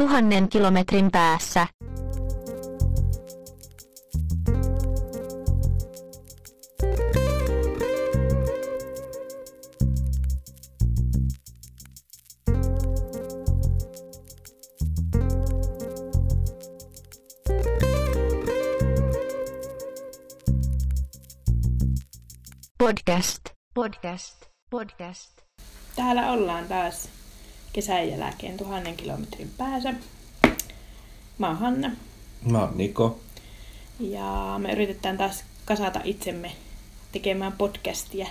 tuhannen kilometrin päässä. Podcast, podcast, podcast. Täällä ollaan taas kesän jälkeen tuhannen kilometrin päässä. Mä oon Hanna Mä oon Niko. ja me yritetään taas kasata itsemme tekemään podcastia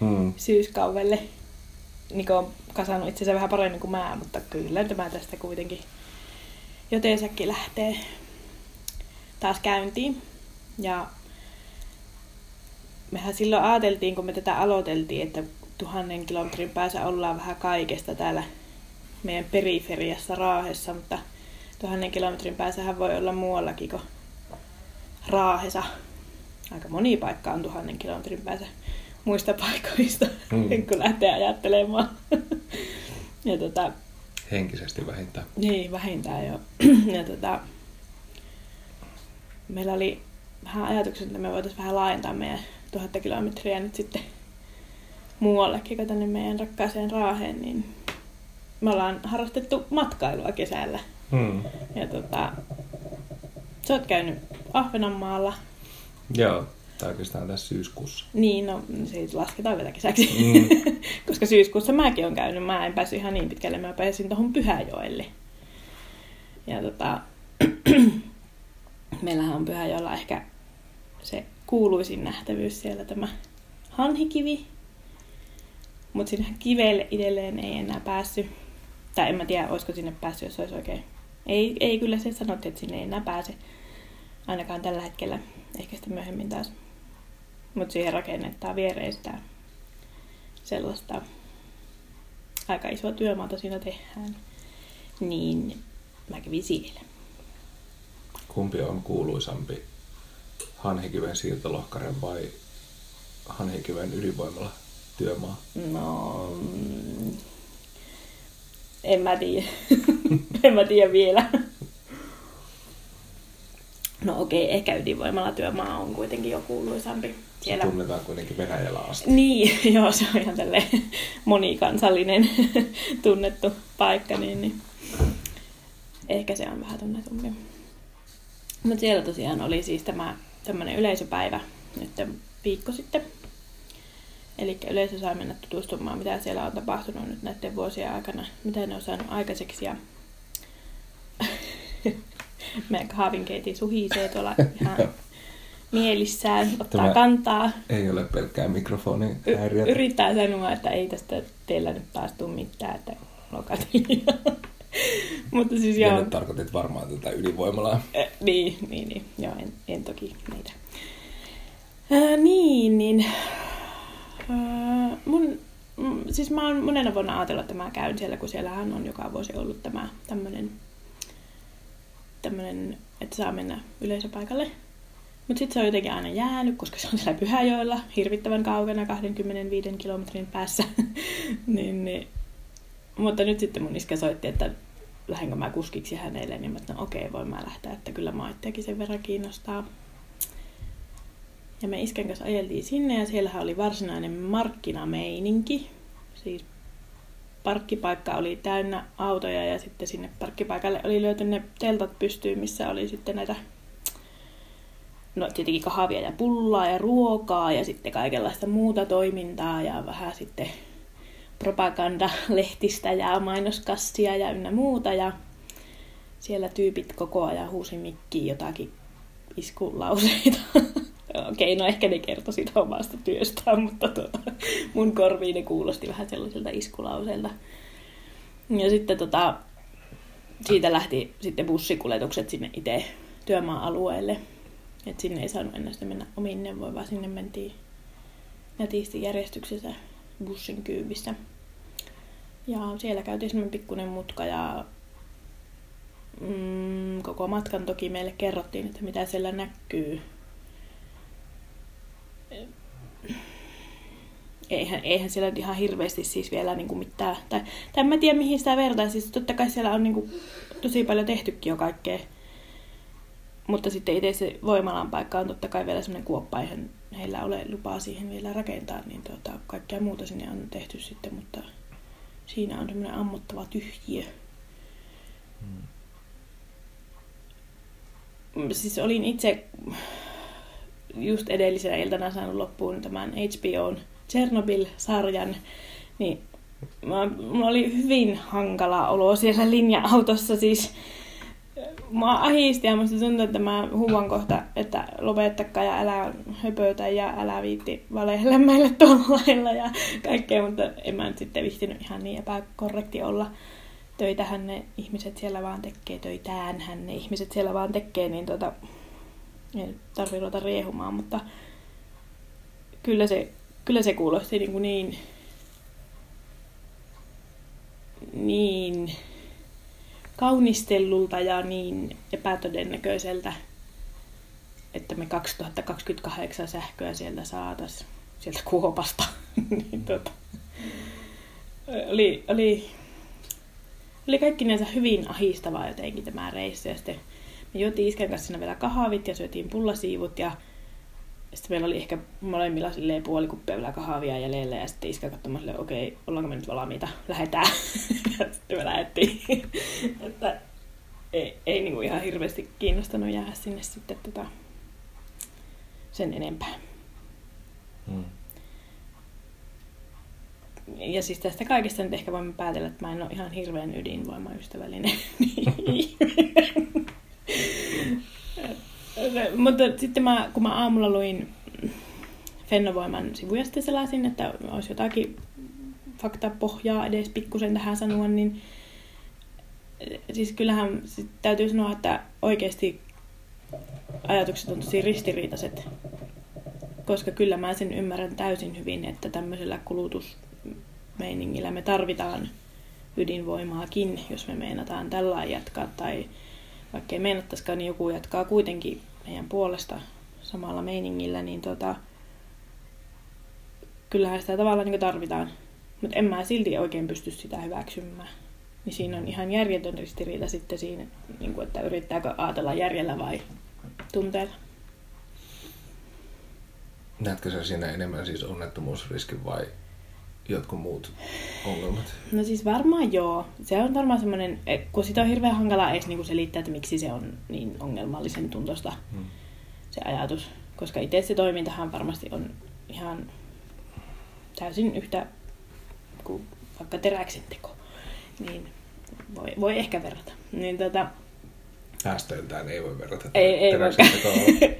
Hmm. syyskaudelle. Niko on kasannut itsensä vähän paremmin kuin mä, mutta kyllä tämä tästä kuitenkin jotensakin lähtee taas käyntiin. Ja mehän silloin ajateltiin, kun me tätä aloiteltiin, että tuhannen kilometrin päässä ollaan vähän kaikesta täällä meidän periferiassa Raahessa, mutta tuhannen kilometrin päässähän voi olla muuallakin kuin Raahessa. Aika moni paikka on tuhannen kilometrin päässä muista paikoista, Mm. kun lähtee ajattelemaan. ja tota, Henkisesti vähintään. niin, vähintään jo. ja tota, meillä oli vähän ajatuksia, että me voitaisiin vähän laajentaa meidän tuhatta kilometriä nyt sitten muuallekin kuin tänne meidän rakkaaseen Raaheen, niin me ollaan harrastettu matkailua kesällä. Hmm. Ja tota, sä oot käynyt Ahvenanmaalla. Joo, tai oikeastaan tässä syyskuussa. Niin, no se ei lasketaan vielä kesäksi. Mm. Koska syyskuussa mäkin on käynyt. Mä en päässyt ihan niin pitkälle. Mä pääsin tuohon Pyhäjoelle. Ja tota, meillähän on Pyhäjoella ehkä se kuuluisin nähtävyys siellä tämä Hanhikivi. Mutta sinne kivelle itselleen ei enää päässyt. Tai en mä tiedä, olisiko sinne päässyt, jos olisi oikein. Ei, ei kyllä se sanottiin, että sinne ei enää pääse. Ainakaan tällä hetkellä. Ehkä sitten myöhemmin taas. Mutta siihen rakennetaan viereistä sellaista aika isoa työmaata siinä tehdään. Niin mä kävin siellä. Kumpi on kuuluisampi? Hanhikiven siirtolohkaren vai Hanhikiven ydinvoimalla työmaa? No, en mä tiedä. en mä tiedä vielä. No okei, okay, ehkä ydinvoimalla työmaa on kuitenkin jo kuuluisampi. Se Siellä tunnetaan kuitenkin Venäjällä asti. Niin, joo, se on ihan tälle monikansallinen tunnettu paikka, niin, niin ehkä se on vähän tunnetumpi. Mutta siellä tosiaan oli siis tämä tämmöinen yleisöpäivä nyt viikko sitten. Eli yleisö saa mennä tutustumaan, mitä siellä on tapahtunut nyt näiden vuosien aikana, mitä ne on saanut aikaiseksi. Ja meidän kahvinkeiti suhisee tuolla ihan mielissään, ottaa Tämä- kantaa. Ei ole pelkkää mikrofonin Y- häiriötä. yrittää sanoa, että ei tästä teillä nyt taas tule mitään, että lokatiin. Mutta siis Ja joo, nyt tarkoitit varmaan tätä ydinvoimalaa. eh, niin, niin, niin, joo, en, en toki meitä. Ää, niin, niin. Ää, mun, mm, siis mä oon monena vuonna ajatellut, että mä käyn siellä, kun siellähän on joka vuosi ollut tämä tämmönen, tämmönen, että saa mennä yleisöpaikalle. Mutta sitten se on jotenkin aina jäänyt, koska se on siellä Pyhäjoella, hirvittävän kaukana, 25 kilometrin päässä. niin, niin. Mutta nyt sitten mun iskä soitti, että lähdenkö mä kuskiksi hänelle, niin mä että no okei, voin mä lähteä, että kyllä mä sen verran kiinnostaa. Ja me iskän kanssa ajeltiin sinne ja siellähän oli varsinainen markkinameininki. Siis parkkipaikka oli täynnä autoja ja sitten sinne parkkipaikalle oli löyty ne teltat pystyyn, missä oli sitten näitä no tietenkin kahvia ja pullaa ja ruokaa ja sitten kaikenlaista muuta toimintaa ja vähän sitten propagandalehtistä ja mainoskassia ja ynnä muuta. Ja siellä tyypit koko ajan huusi mikkiin jotakin iskulauseita. Okei, no ehkä ne kertoi sitä omasta työstään, mutta tuota, mun korviin ne kuulosti vähän sellaiselta iskulauseelta. Ja sitten tota, siitä lähti sitten bussikuljetukset sinne itse työmaa-alueelle. Et sinne ei saanut enää mennä omiin neuvoin, vaan sinne mentiin nätisti järjestyksessä bussin kyyvissä. Ja siellä käytiin semmoinen pikkuinen mutka ja mm, koko matkan toki meille kerrottiin, että mitä siellä näkyy. Eihän, eihän siellä ihan hirveästi siis vielä niin kuin mitään, tai, tai en mä tiedä mihin sitä vertaa, siis totta kai siellä on niin kuin tosi paljon tehtykin jo kaikkea, mutta sitten itse se voimalan paikka on totta kai vielä semmoinen kuoppa, eihän heillä ole lupaa siihen vielä rakentaa, niin tuota, kaikkea muuta sinne on tehty sitten, mutta siinä on semmoinen ammottava tyhjiö. Hmm. Siis olin itse just edellisenä iltana saanut loppuun tämän HBOn Chernobyl-sarjan, niin mulla oli hyvin hankala olo siellä linja-autossa. Siis mua ahisti ja musta tuntuu, että mä huuan kohta, että lopettakaa ja älä höpötä ja älä viitti valehdella meille tuolla lailla ja kaikkea, mutta en mä nyt sitten vihtinyt ihan niin epäkorrekti olla. Töitähän ne ihmiset siellä vaan tekee, töitäänhän ne ihmiset siellä vaan tekee, niin tota, ei tarvitse ruveta riehumaan, mutta kyllä se, kyllä se kuulosti niin, kuin niin, niin kaunistellulta ja niin epätodennäköiseltä, että me 2028 sähköä sieltä saataisiin sieltä kuopasta. niin, tota, oli, oli, oli kaikkinensa hyvin ahistavaa jotenkin tämä reissu. Ja sitten me juotiin iskän kanssa siinä vielä kahvit ja syötiin pullasiivut ja sitten meillä oli ehkä molemmilla silleen puoli kuppia vielä kahvia jäljellä ja sitten iskä katsomaan silleen, okei, okay, ollaanko me nyt valmiita, lähdetään. ja sitten me lähdettiin. että ei, ei niinku ihan hirveästi kiinnostanut jäädä sinne sitten tota, sen enempää. Hmm. Ja siis tästä kaikesta nyt ehkä voimme päätellä, että mä en ole ihan hirveän ydinvoimaystävällinen Mutta sitten mä, kun mä aamulla luin Fennovoiman sivuja sitten selasin, että olisi jotakin faktapohjaa edes pikkusen tähän sanoa, niin siis kyllähän sit täytyy sanoa, että oikeasti ajatukset on tosi ristiriitaiset, koska kyllä mä sen ymmärrän täysin hyvin, että tämmöisellä kulutusmeiningillä me tarvitaan ydinvoimaakin, jos me meinataan tällä jatkaa, tai vaikka ei meinattaisikaan, niin joku jatkaa kuitenkin meidän puolesta samalla meiningillä, niin tota, kyllähän sitä tavallaan niin tarvitaan. Mutta en mä silti oikein pysty sitä hyväksymään. Niin siinä on ihan järjetön ristiriita sitten siinä, niin kuin, että yrittääkö ajatella järjellä vai tunteella. Näetkö sä siinä enemmän siis onnettomuusriskin vai jotkut muut ongelmat? No siis varmaan joo. Se on varmaan semmoinen, kun sitä on hirveän hankala edes niinku selittää, että miksi se on niin ongelmallisen tuntosta hmm. se ajatus. Koska itse se toimintahan varmasti on ihan täysin yhtä kuin vaikka teräksen teko. Niin voi, voi ehkä verrata. Niin tota, Päästöiltään ei voi verrata. Ei, ei teräksen teko on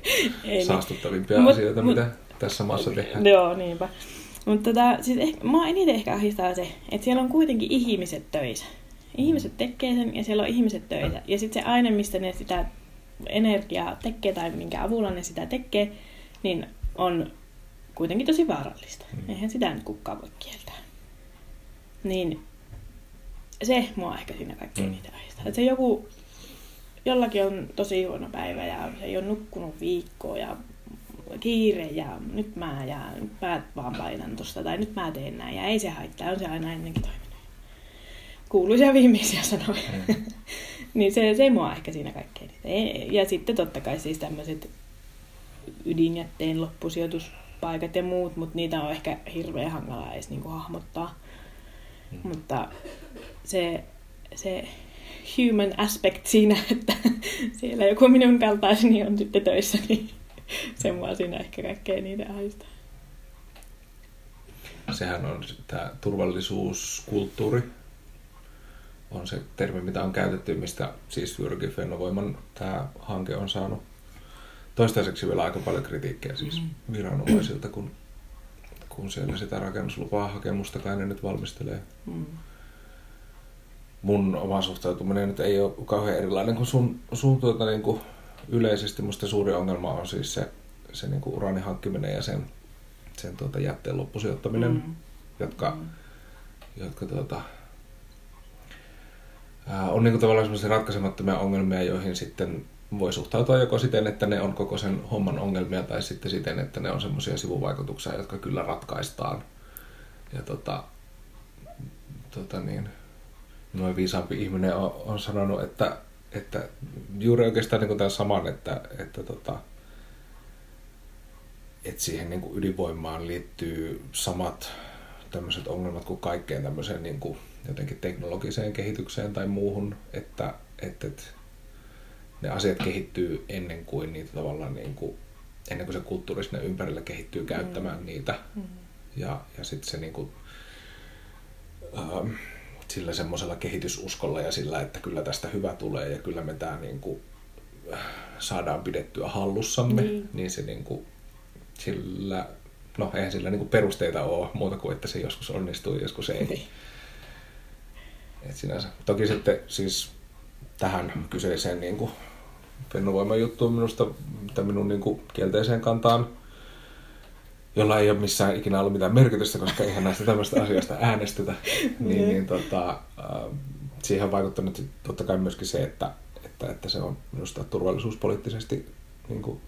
niin. saastuttavimpia mut, asioita, mut, mitä tässä maassa tehdään. Joo, niinpä. Mutta tota, siis ehkä, mua eniten ehkä ahdistaa se, että siellä on kuitenkin ihmiset töissä. Ihmiset tekee sen ja siellä on ihmiset töitä. Ja sitten se aine, mistä ne sitä energiaa tekee tai minkä avulla ne sitä tekee, niin on kuitenkin tosi vaarallista. Mm. Eihän sitä nyt kukaan voi kieltää. Niin se mua ehkä siinä kaikkein mm. niitä ahdistaa. Että se joku, jollakin on tosi huono päivä ja se ei ole nukkunut viikkoa ja kiire ja nyt mä ja nyt mä vaan painan tosta tai nyt mä teen näin ja ei se haittaa, on se aina ennenkin toiminut. Kuuluisia viimeisiä sanoja. Mm. niin se, se mua ehkä siinä kaikkein. Ja sitten totta kai siis tämmöiset ydinjätteen loppusijoituspaikat ja muut, mutta niitä on ehkä hirveän hankala edes niinku hahmottaa. Mm. Mutta se, se human aspect siinä, että siellä joku minun kaltaiseni on sitten töissä, niin se mua siinä ehkä kaikkein niitä ahdistaa. Sehän on tämä turvallisuuskulttuuri, on se termi, mitä on käytetty, mistä siis juurikin Fennovoiman tämä hanke on saanut toistaiseksi vielä aika paljon kritiikkiä siis mm. viranomaisilta, kun, kun siellä sitä rakennuslupaa hakemusta ne nyt valmistelee. Mm. Mun oma suhtautuminen nyt ei ole kauhean erilainen kuin sun, sun tuota, niin kuin yleisesti musta suuri ongelma on siis se, se niin kuin uraanin hankkiminen ja sen, sen tuota jätteen loppusijoittaminen, mm. jotka, mm. jotka tuota, ää, on niin kuin tavallaan semmoisia ratkaisemattomia ongelmia, joihin sitten voi suhtautua joko siten, että ne on koko sen homman ongelmia, tai sitten siten, että ne on semmoisia sivuvaikutuksia, jotka kyllä ratkaistaan ja tota, tota niin, noin viisaampi ihminen on, on sanonut, että, että juuri oikeastaan niin tämän saman, että, että, tota, että siihen niin kuin ydinvoimaan liittyy samat tämmöiset ongelmat kuin kaikkeen tämmöiseen niin kuin jotenkin teknologiseen kehitykseen tai muuhun, että, että, että ne asiat kehittyy ennen kuin niitä tavallaan niin kuin, ennen kuin se kulttuuri sinne ympärillä kehittyy käyttämään mm. niitä. Mm. Ja, ja sitten se niin kuin, ähm, sillä semmoisella kehitysuskolla ja sillä, että kyllä tästä hyvä tulee ja kyllä me tämä niin kuin, äh, saadaan pidettyä hallussamme, niin, niin se niin kuin, sillä, no eihän sillä niin kuin perusteita ole muuta kuin, että se joskus onnistuu ja joskus ei. Niin. Et sinänsä. Toki sitten siis tähän kyseiseen niin kuin Fennovoiman juttuun minusta, mitä minun niin kuin kielteiseen kantaan, jolla ei ole missään ikinä ollut mitään merkitystä, koska eihän näistä tämmöistä asiasta äänestetä, niin, niin tota, äh, siihen on vaikuttanut totta kai myöskin se, että, että, että se on minusta turvallisuuspoliittisesti niin kuin,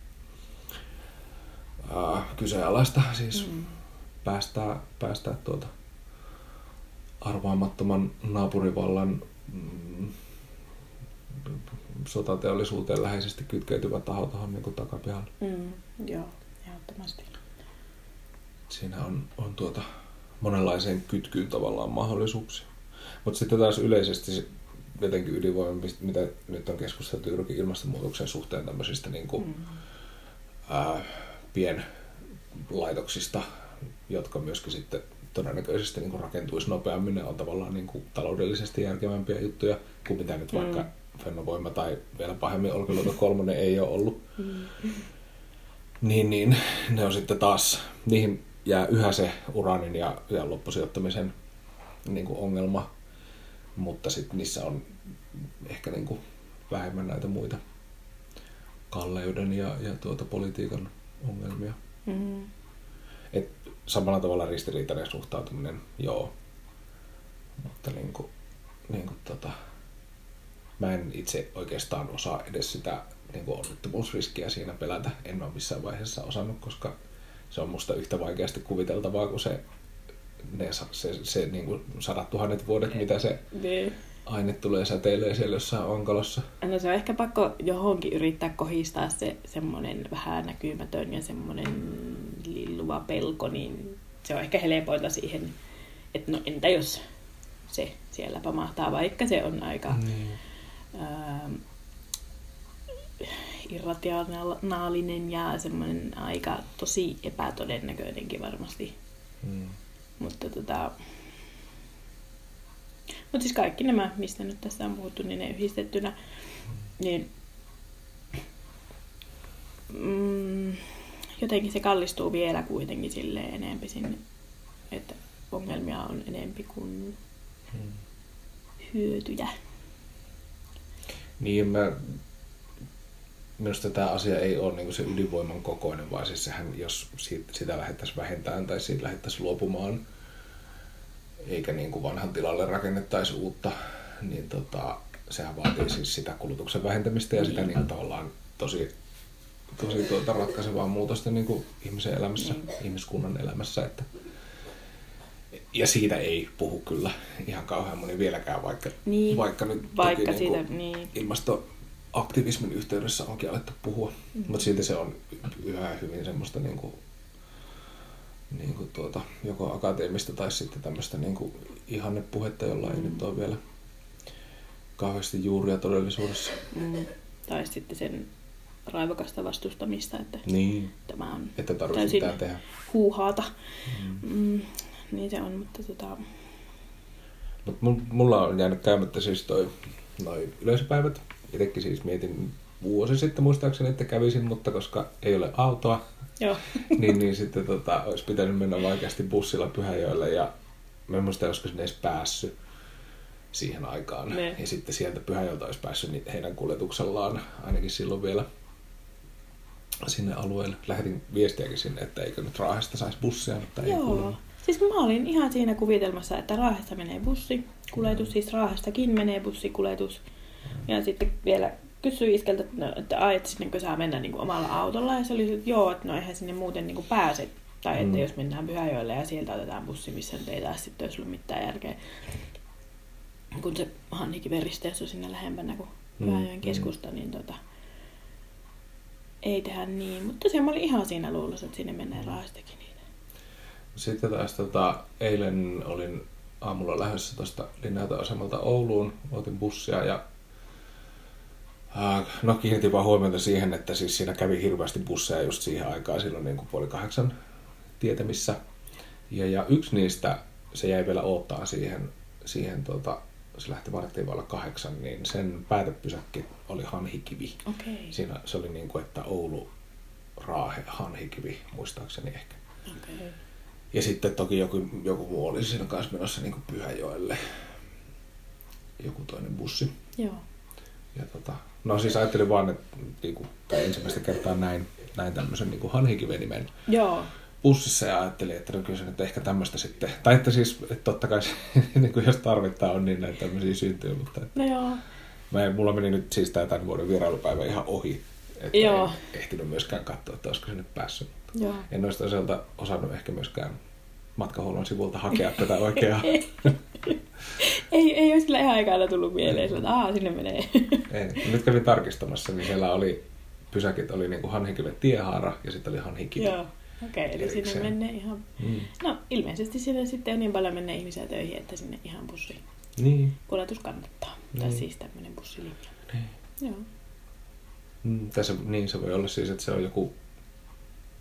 äh, kyseenalaista, siis mm. päästää, päästää tuota arvaamattoman naapurivallan mm, sotateollisuuteen läheisesti kytkeytyvä taho tuohon niin takapihalle. Mm, joo, ehdottomasti. Siinä on, on tuota monenlaiseen kytkyyn tavallaan mahdollisuuksia. Mutta sitten taas yleisesti jotenkin ydinvoima, mitä nyt on keskusteltu juurikin ilmastonmuutoksen suhteen tämmöisistä niin kuin, mm. ää, pienlaitoksista, jotka myöskin sitten todennäköisesti niin kuin rakentuisi nopeammin. Ne on tavallaan niin kuin taloudellisesti järkevämpiä juttuja kuin mitä nyt mm. vaikka Fennovoima tai vielä pahemmin Olkiluoto kolmonen ei ole ollut. Mm. Niin, niin ne on sitten taas, niihin jää yhä se uranin ja, ja loppusijoittamisen niin kuin ongelma, mutta sitten niissä on ehkä niin kuin vähemmän näitä muita kalleuden ja, ja tuota politiikan ongelmia. Mm. Et samalla tavalla ristiriitainen suhtautuminen, joo. Mutta niin kuin, niin kuin tota, mä en itse oikeastaan osaa edes sitä niin kuin onnettomuusriskiä siinä pelätä. En ole missään vaiheessa osannut, koska se on musta yhtä vaikeasti kuviteltavaa kuin se, ne, se, se niin kuin sadat tuhannet vuodet, mitä se ne. aine tulee säteilee siellä jossain onkalossa. No se on ehkä pakko johonkin yrittää kohistaa se semmoinen vähän näkymätön ja semmoinen lilluva pelko, niin se on ehkä helpointa siihen, että no entä jos se siellä pamahtaa, vaikka se on aika... Niin ää, irrationaalinen ja semmoinen aika tosi epätodennäköinenkin varmasti. Mm. Mutta tota... Mutta siis kaikki nämä, mistä nyt tässä on puhuttu, niin ne yhdistettynä, niin mm, jotenkin se kallistuu vielä kuitenkin sille enempi sinne, että ongelmia on enempi kuin mm. hyötyjä. Niin, mä, minusta tämä asia ei ole niin se ydinvoiman kokoinen, vaan siis sehän, jos siitä, sitä lähdettäisiin vähentämään tai siitä lähdettäisiin luopumaan, eikä niin kuin vanhan tilalle rakennettaisi uutta, niin tota, sehän vaatii siis sitä kulutuksen vähentämistä ja sitä niin kuin tavallaan tosi, tosi tuota ratkaisevaa muutosta niin kuin ihmisen elämässä, mm. ihmiskunnan elämässä. Että, ja siitä ei puhu kyllä ihan kauhean moni vieläkään, vaikka, niin, vaikka nyt vaikka toki siitä, niin niin. Ilmastoaktivismin yhteydessä onkin alettu puhua. Mm. Mutta silti se on yhä hyvin semmoista niin kuin, niin kuin tuota, joko akateemista tai sitten tämmöistä niin kuin ihannepuhetta, jolla mm. ei nyt ole vielä kauheasti juuria todellisuudessa. Mm. Tai sitten sen raivokasta vastustamista, että niin. tämä on että täysin tehdä. huuhaata. Mm. Mm niin se on, mutta tota... Mut mulla on jäänyt käymättä siis toi noi yleisöpäivät. Itsekin siis mietin vuosi sitten muistaakseni, että kävisin, mutta koska ei ole autoa, Joo. niin, niin sitten tota, olisi pitänyt mennä vaikeasti bussilla Pyhäjoelle ja mä en muista, olisiko sinne edes päässyt siihen aikaan. Ne. Ja sitten sieltä Pyhäjolta olisi päässyt niin heidän kuljetuksellaan ainakin silloin vielä sinne alueelle. Lähetin viestiäkin sinne, että eikö nyt Raahesta saisi bussia, mutta ei Joo. Siis mä olin ihan siinä kuvitelmassa, että Raahesta menee bussi, kuljetus, siis Raahestakin menee bussikuletus. Ja sitten vielä kysyi iskeltä, että, no, että ai, että sinne saa mennä niin kuin omalla autolla. Ja se oli että joo, että no eihän sinne muuten niin kuin pääse Tai että Mm. jos mennään Pyhäjoelle ja sieltä otetaan bussi, missä nyt ei taas sitten olisi ollut mitään järkeä. Kun se Hannikiven risteys on sinne lähempänä kuin Mm, Pyhäjoen mm. keskusta, niin tota, ei tehdä niin. Mutta tosiaan mä olin ihan siinä luulossa, että sinne mennään raastakin niitä. Sitten taas tota, eilen olin aamulla lähdössä tuosta linja-autoasemalta Ouluun, otin bussia ja no kiinnitin vaan huomiota siihen, että siis siinä kävi hirveästi busseja just siihen aikaan silloin niin kuin puoli kahdeksan tietämissä. Ja, ja yksi niistä, se jäi vielä odottaa siihen, siihen tota, se lähti varttiin vailla kahdeksan, niin sen päätepysäkki oli Hanhikivi. Okei. Siinä se oli niin kuin, että Oulu, Raahe, Hanhikivi, muistaakseni ehkä. Okei. Ja sitten toki joku, joku muu oli siinä kanssa menossa niin kuin Pyhäjoelle. Joku toinen bussi. Joo. Ja tota, no siis ajattelin vaan, että niin kuin, tai ensimmäistä kertaa näin, näin tämmöisen niin kuin Hanhikiven-nimen Joo. bussissa ja ajattelin, että no kyllä se nyt ehkä tämmöistä sitten, tai että siis että totta kai se, niin kuin jos tarvittaa on niin näitä tämmöisiä syntyy, mutta että No joo. mä, mulla meni nyt siis tää tämän vuoden vierailupäivä ihan ohi, että Joo. en ehtinyt myöskään katsoa, että olisiko se nyt päässyt. Joo. En olisi toisaalta osannut ehkä myöskään matkahuollon sivulta hakea tätä oikeaa. Ei, ei olisi kyllä ihan aikaa tullut mieleen, sillä, että aah, sinne menee. Ei. Nyt kävin tarkistamassa, niin siellä oli pysäkit oli niin kuin Hanhikiven tiehaara ja sitten oli Hanhikivi. Joo. Okei, okay, eli sinne Erikseen. menee ihan... Mm. No, ilmeisesti sinne sitten on niin paljon menee ihmisiä töihin, että sinne ihan bussi Niin. kuljetus kannattaa. Tai Niin. siis tämmöinen bussilinja. niin. Joo. Mm, tässä, niin se voi olla siis, että se on joku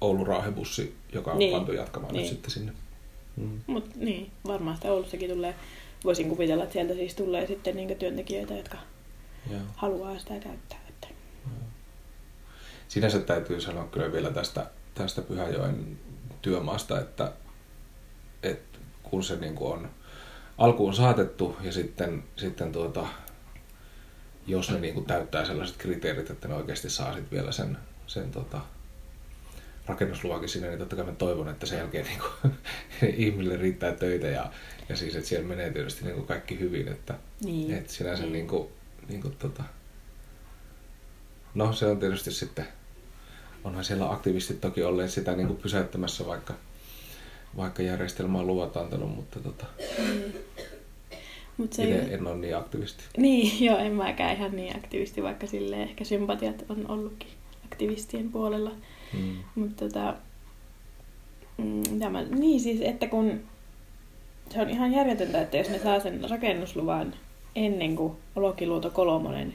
Oulu-Raahebussi, joka on Niin. pantu jatkamaan Niin. nyt sitten sinne. Mm. Mut niin, varmaan sitä Oulussakin tulee, voisin kuvitella, että sieltä siis tulee sitten niin työntekijöitä, jotka Joo. haluaa sitä käyttää. Että... Sinänsä täytyy sanoa kyllä vielä tästä, tästä Pyhäjoen työmaasta, että, että kun se niin kuin on alkuun saatettu ja sitten, sitten tuota, jos ne niin kuin täyttää sellaiset kriteerit, että ne oikeasti saa sitten vielä sen, sen tota, rakennusluvakin sinne, niin totta kai mä toivon, että sen jälkeen niin kuin, ihmisille riittää töitä ja, ja siis, että siellä menee tietysti niin kuin kaikki hyvin, että, Niin. että sinänsä Niin. niin kuin, niin kuin, tota, no se on tietysti sitten, onhan siellä aktivistit toki olleet sitä niin kuin pysäyttämässä, vaikka, vaikka järjestelmä on luvat antanut, mutta tota, Mut se itse ei... en ole niin aktivisti. Niin, joo, en mäkään ihan niin aktivisti, vaikka sille ehkä sympatiat on ollutkin aktivistien puolella. Mm. Mutta tota, mm, tämä, niin siis, että kun se on ihan järjetöntä, että jos ne saa sen rakennusluvan ennen kuin Olokiluoto kolmonen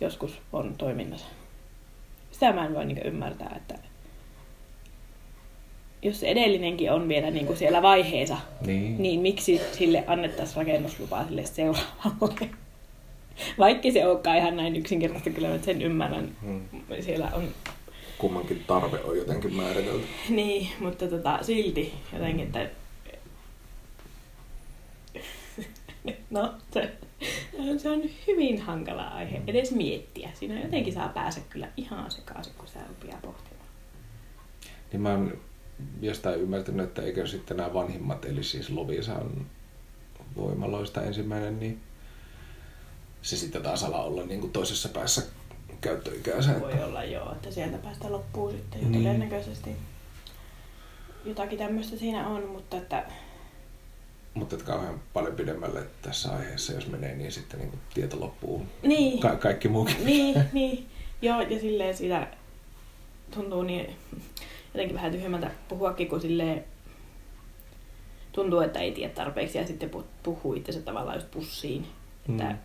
joskus on toiminnassa. Sitä mä en voi niinku ymmärtää, että jos se edellinenkin on vielä niinku siellä vaiheessa, Niin. niin miksi sille annettaisiin rakennuslupaa sille seuraavalle? Vaikka se olekaan ihan näin yksinkertaista, kyllä mä sen ymmärrän. Mm. Siellä on Kummankin tarve on jotenkin määritelty. Niin, mutta tota, silti jotenkin, että... No, se, se on hyvin hankala aihe edes miettiä. Siinä jotenkin saa päästä kyllä ihan sekaisin, kun sitä rupeaa pohtimaan. Niin mä oon jostain ymmärtänyt, että eikö sitten nämä vanhimmat, eli siis Lovisan voimaloista ensimmäinen, niin se sitten taas ala olla niin kuin toisessa päässä käyttöikäänsä. Voi olla joo, että sieltä päästä loppuu sitten Niin. todennäköisesti. Jotakin tämmöistä siinä on, mutta että Mutta että kauhean paljon pidemmälle tässä aiheessa, jos menee, niin sitten niin kuin tieto loppuu. Niin. Ka- kaikki muukin. Niin, niin. Joo, ja silleen sitä tuntuu niin jotenkin vähän tyhmältä puhuakin, kun silleen tuntuu, että ei tiedä tarpeeksi ja sitten pu- puhuu itsensä tavallaan just pussiin. Että Mm.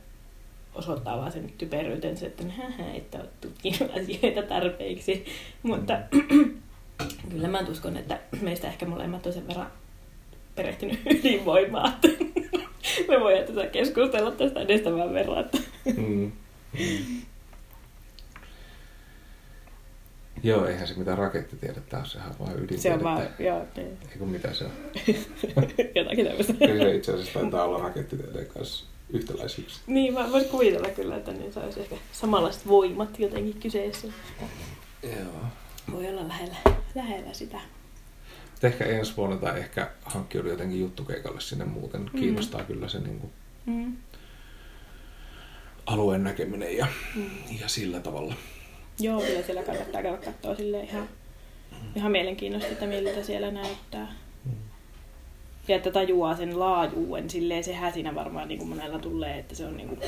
osoittaa vaan sen typeryytensä, että hähä, että olet tutkinut asioita tarpeeksi. Mutta kyllä mä uskon, että meistä ehkä molemmat on sen verran perehtynyt ydinvoimaan, me voidaan tätä keskustella tästä edes tämän verran. Että Mm. Mm. Joo, eihän se mitään rakettitiedettä ole, sehän on vaan ydintiedettä. se on vaan, joo, niin. Eikö mitä se on? jotakin tämmöistä. Kyllä se itse asiassa taitaa olla rakettitieteen kanssa yhtäläisyyksiä. Niin, mä voisin kuvitella kyllä, että niin se olisi ehkä samanlaiset voimat jotenkin kyseessä. Joo. Voi olla lähellä, lähellä sitä. Ehkä ensi vuonna tai ehkä hankkiudu jotenkin juttukeikalle sinne muuten. Mm. Kiinnostaa kyllä se niin kuin, Mm. alueen näkeminen ja, Mm. ja sillä tavalla. Joo, kyllä siellä kannattaa käydä katsoa sille ihan ihan mielenkiintoista, että miltä siellä näyttää. Ja että tajuaa sen laajuuden, silleen sehän siinä varmaan niin kuin monella tulee, että se on niin kuin,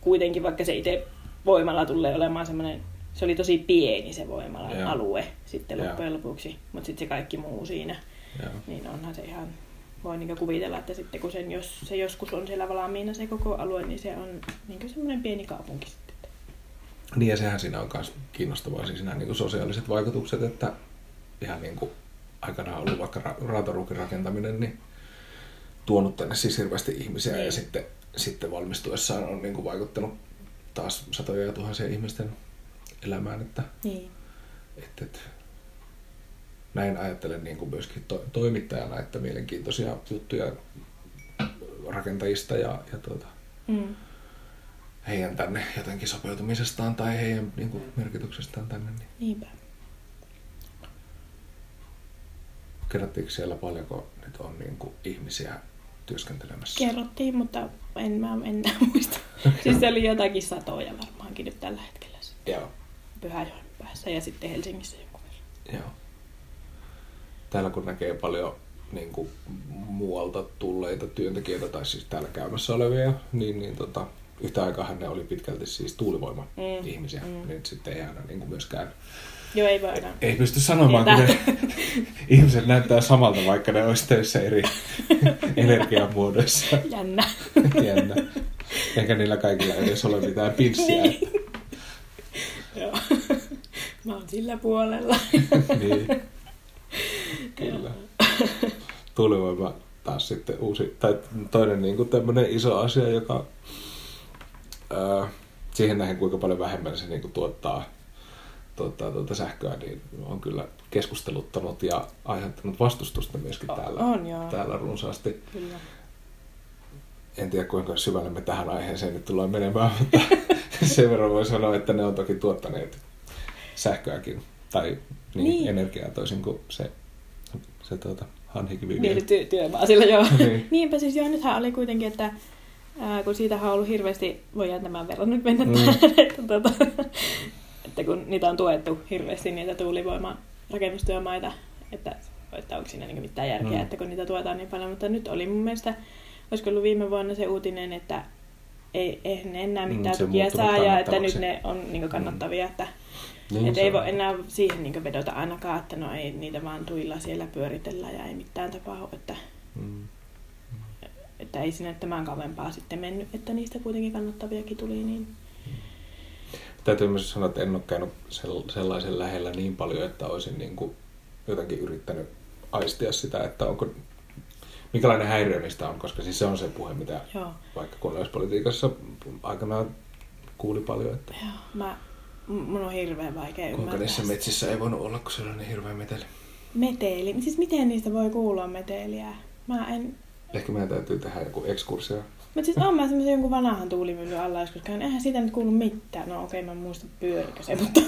kuitenkin, vaikka se itse voimalla tulee olemaan semmoinen, se oli tosi pieni se voimalan Joo. alue sitten Joo. loppujen lopuksi, mutta sitten se kaikki muu siinä, Joo. niin onhan se ihan, voi niin kuvitella, että sitten kun sen, jos se joskus on siellä valmiina se koko alue, niin se on niin semmoinen pieni kaupunki sitten. Niin ja sehän siinä on myös kiinnostavaa, siis nämä niin sosiaaliset vaikutukset, että ihan niin kuin aikanaan ollut vaikka ra- rautaruukin rakentaminen, niin tuonut tänne siis hirveästi ihmisiä Niin. ja sitten, sitten valmistuessaan on niin kuin vaikuttanut taas satoja ja tuhansia ihmisten elämään, että, Niin. että, että näin ajattelen niin kuin myöskin to- toimittajana, että mielenkiintoisia juttuja rakentajista ja, ja tuota, Mm. heidän tänne jotenkin sopeutumisestaan tai heidän niin kuin, merkityksestään tänne. Niin Niinpä. kerrottiinko siellä paljonko nyt on niin kuin, ihmisiä työskentelemässä? Kerrottiin, mutta en mä enää muista. siis se oli jotakin satoja varmaankin nyt tällä hetkellä Joo. Pyhäjoen päässä ja sitten Helsingissä jonkun verran. Joo. Täällä kun näkee paljon niin kuin, muualta tulleita työntekijöitä, tai siis täällä käymässä olevia, niin, niin tota, yhtä aikaa ne oli pitkälti siis tuulivoima-ihmisiä. Mm, mm. Nyt sitten ei aina niin kuin myöskään Joo, ei voi aina. Ei pysty sanomaan, kun ne ihmiset näyttää samalta, vaikka ne olisi töissä eri energiamuodoissa. Jännä. Jännä. Eikä niillä kaikilla edes ole mitään pinssiä. Niin. Mä oon sillä puolella. niin. Kyllä. Tuulivoima taas sitten uusi, tai toinen niin kuin tämmöinen iso asia, joka ää, siihen nähden kuinka paljon vähemmän se niin kuin tuottaa, tuottaa tuota sähköä, niin on kyllä keskusteluttanut ja aiheuttanut vastustusta myöskin täällä, On, joo. täällä runsaasti. Kyllä. En tiedä kuinka syvälle me tähän aiheeseen nyt tullaan menemään, mutta sen verran voi sanoa, että ne on toki tuottaneet sähköäkin tai niin, Niin. energiaa toisin kuin se, se tuota, hanhikivi. Niin, ty- työmaa sillä joo. Niin. Niinpä siis joo, nythän oli kuitenkin, että ää, kun siitähän on ollut hirveästi, voidaan tämän verran nyt mennä Mm. tähän, että, tota, että kun niitä on tuettu hirveästi niitä tuulivoimarakennustyömaita, että, että onko siinä niin mitään järkeä, mm. että kun niitä tuetaan niin paljon, mutta nyt oli mun mielestä, olisiko ollut viime vuonna se uutinen, että ei, eihän ne enää Mm, mitään se tukia saa ja että nyt ne on niin kannattavia, että Niin, et se ei voi enää siihen niin vedota ainakaan, että no ei niitä vaan tuilla siellä pyöritellä ja ei mitään tapahdu, että, Mm. että ei sinne tämän kauempaa sitten mennyt, että niistä kuitenkin kannattaviakin tuli, niin Täytyy myös sanoa, että en ole käynyt sel- sellaisen lähellä niin paljon, että olisin niin kuin jotenkin yrittänyt aistia sitä, että onko, minkälainen häiriö niistä on, koska siis se on se puhe, mitä joo, vaikka kunnallispolitiikassa aikanaan kuuli paljon, että joo mä, mun on hirveän vaikea kuinka ymmärtää. niissä sitä. metsissä ei voinut olla, kun siellä on niin hirveä meteli. Meteli, siis miten niistä voi kuulla meteliä? Mä en, Ehkä meidän täytyy tehdä joku ekskursio. Mutta siis on mä semmoisen jonkun vanhan tuulimyllyn alla joskus käyn, eihän siitä nyt kuulu mitään. No okei, mä en muista pyörikö se, mutta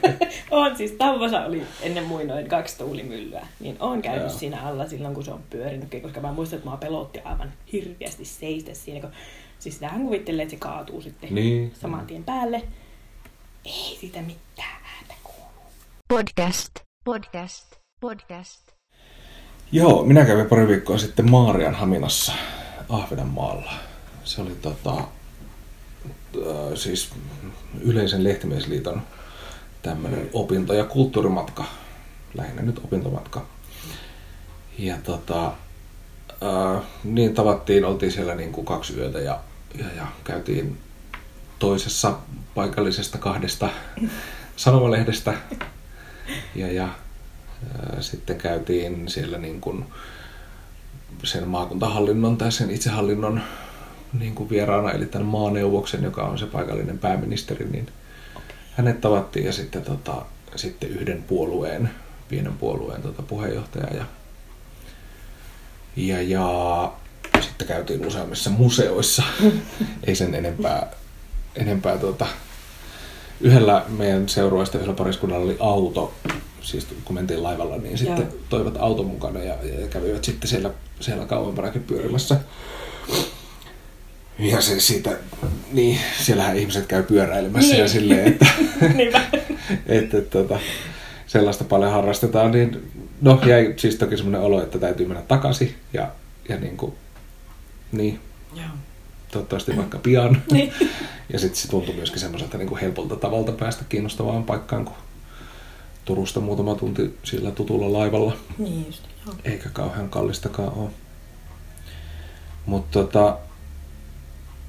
on siis Tauvossa oli ennen muinoin kaksi tuulimyllyä, niin on käynyt Joo. siinä alla silloin, kun se on pyörinytkin, koska mä muistan, että mua pelotti aivan hirveästi seistä siinä, kun siis sitähän kuvittelee, että se kaatuu sitten Niin. saman tien päälle. Ei siitä mitään ääntä kuulu. Podcast, podcast, podcast. Joo, minä kävin pari viikkoa sitten Maarian Haminassa Ahvenanmaalla. Se oli tota, äh, siis yleisen lehtimiesliiton tämmöinen opinto- ja kulttuurimatka. Lähinnä nyt opintomatka. Ja tota, äh, niin tavattiin, oltiin siellä niin kuin kaksi yötä ja, ja, ja käytiin toisessa paikallisesta kahdesta sanomalehdestä. Ja, ja Ää, Sitten käytiin siellä niin kuin sen maakuntahallinnon tai sen itsehallinnon niin kuin vieraana, eli tämän maaneuvoksen, joka on se paikallinen pääministeri, niin hänet tavattiin ja sitten, tota, sitten yhden puolueen, pienen puolueen tota, puheenjohtaja ja, ja, ja sitten käytiin useammissa museoissa, ei sen enempää, enempää tota, yhdellä meidän seurueista yhdellä pariskunnalla oli auto, siis kun mentiin laivalla, niin sitten Joo. toivat auton mukana ja, ja kävivät sitten siellä, siellä kauempanakin pyörimässä. Ja se siitä, niin siellähän ihmiset käy pyöräilemässä Niin. ja silleen, että, Niinpä. että tota, sellaista paljon harrastetaan, niin no jäi siis toki semmoinen olo, että täytyy mennä takaisin ja, ja niin kuin, niin, Joo. toivottavasti vaikka pian. Niin. Ja sitten se tuntui myöskin semmoiselta niin kuin helpolta tavalta päästä kiinnostavaan paikkaan, kun Turusta muutama tunti sillä tutulla laivalla, Niin just, joo. eikä kauhean kallistakaan ole. Mutta tota,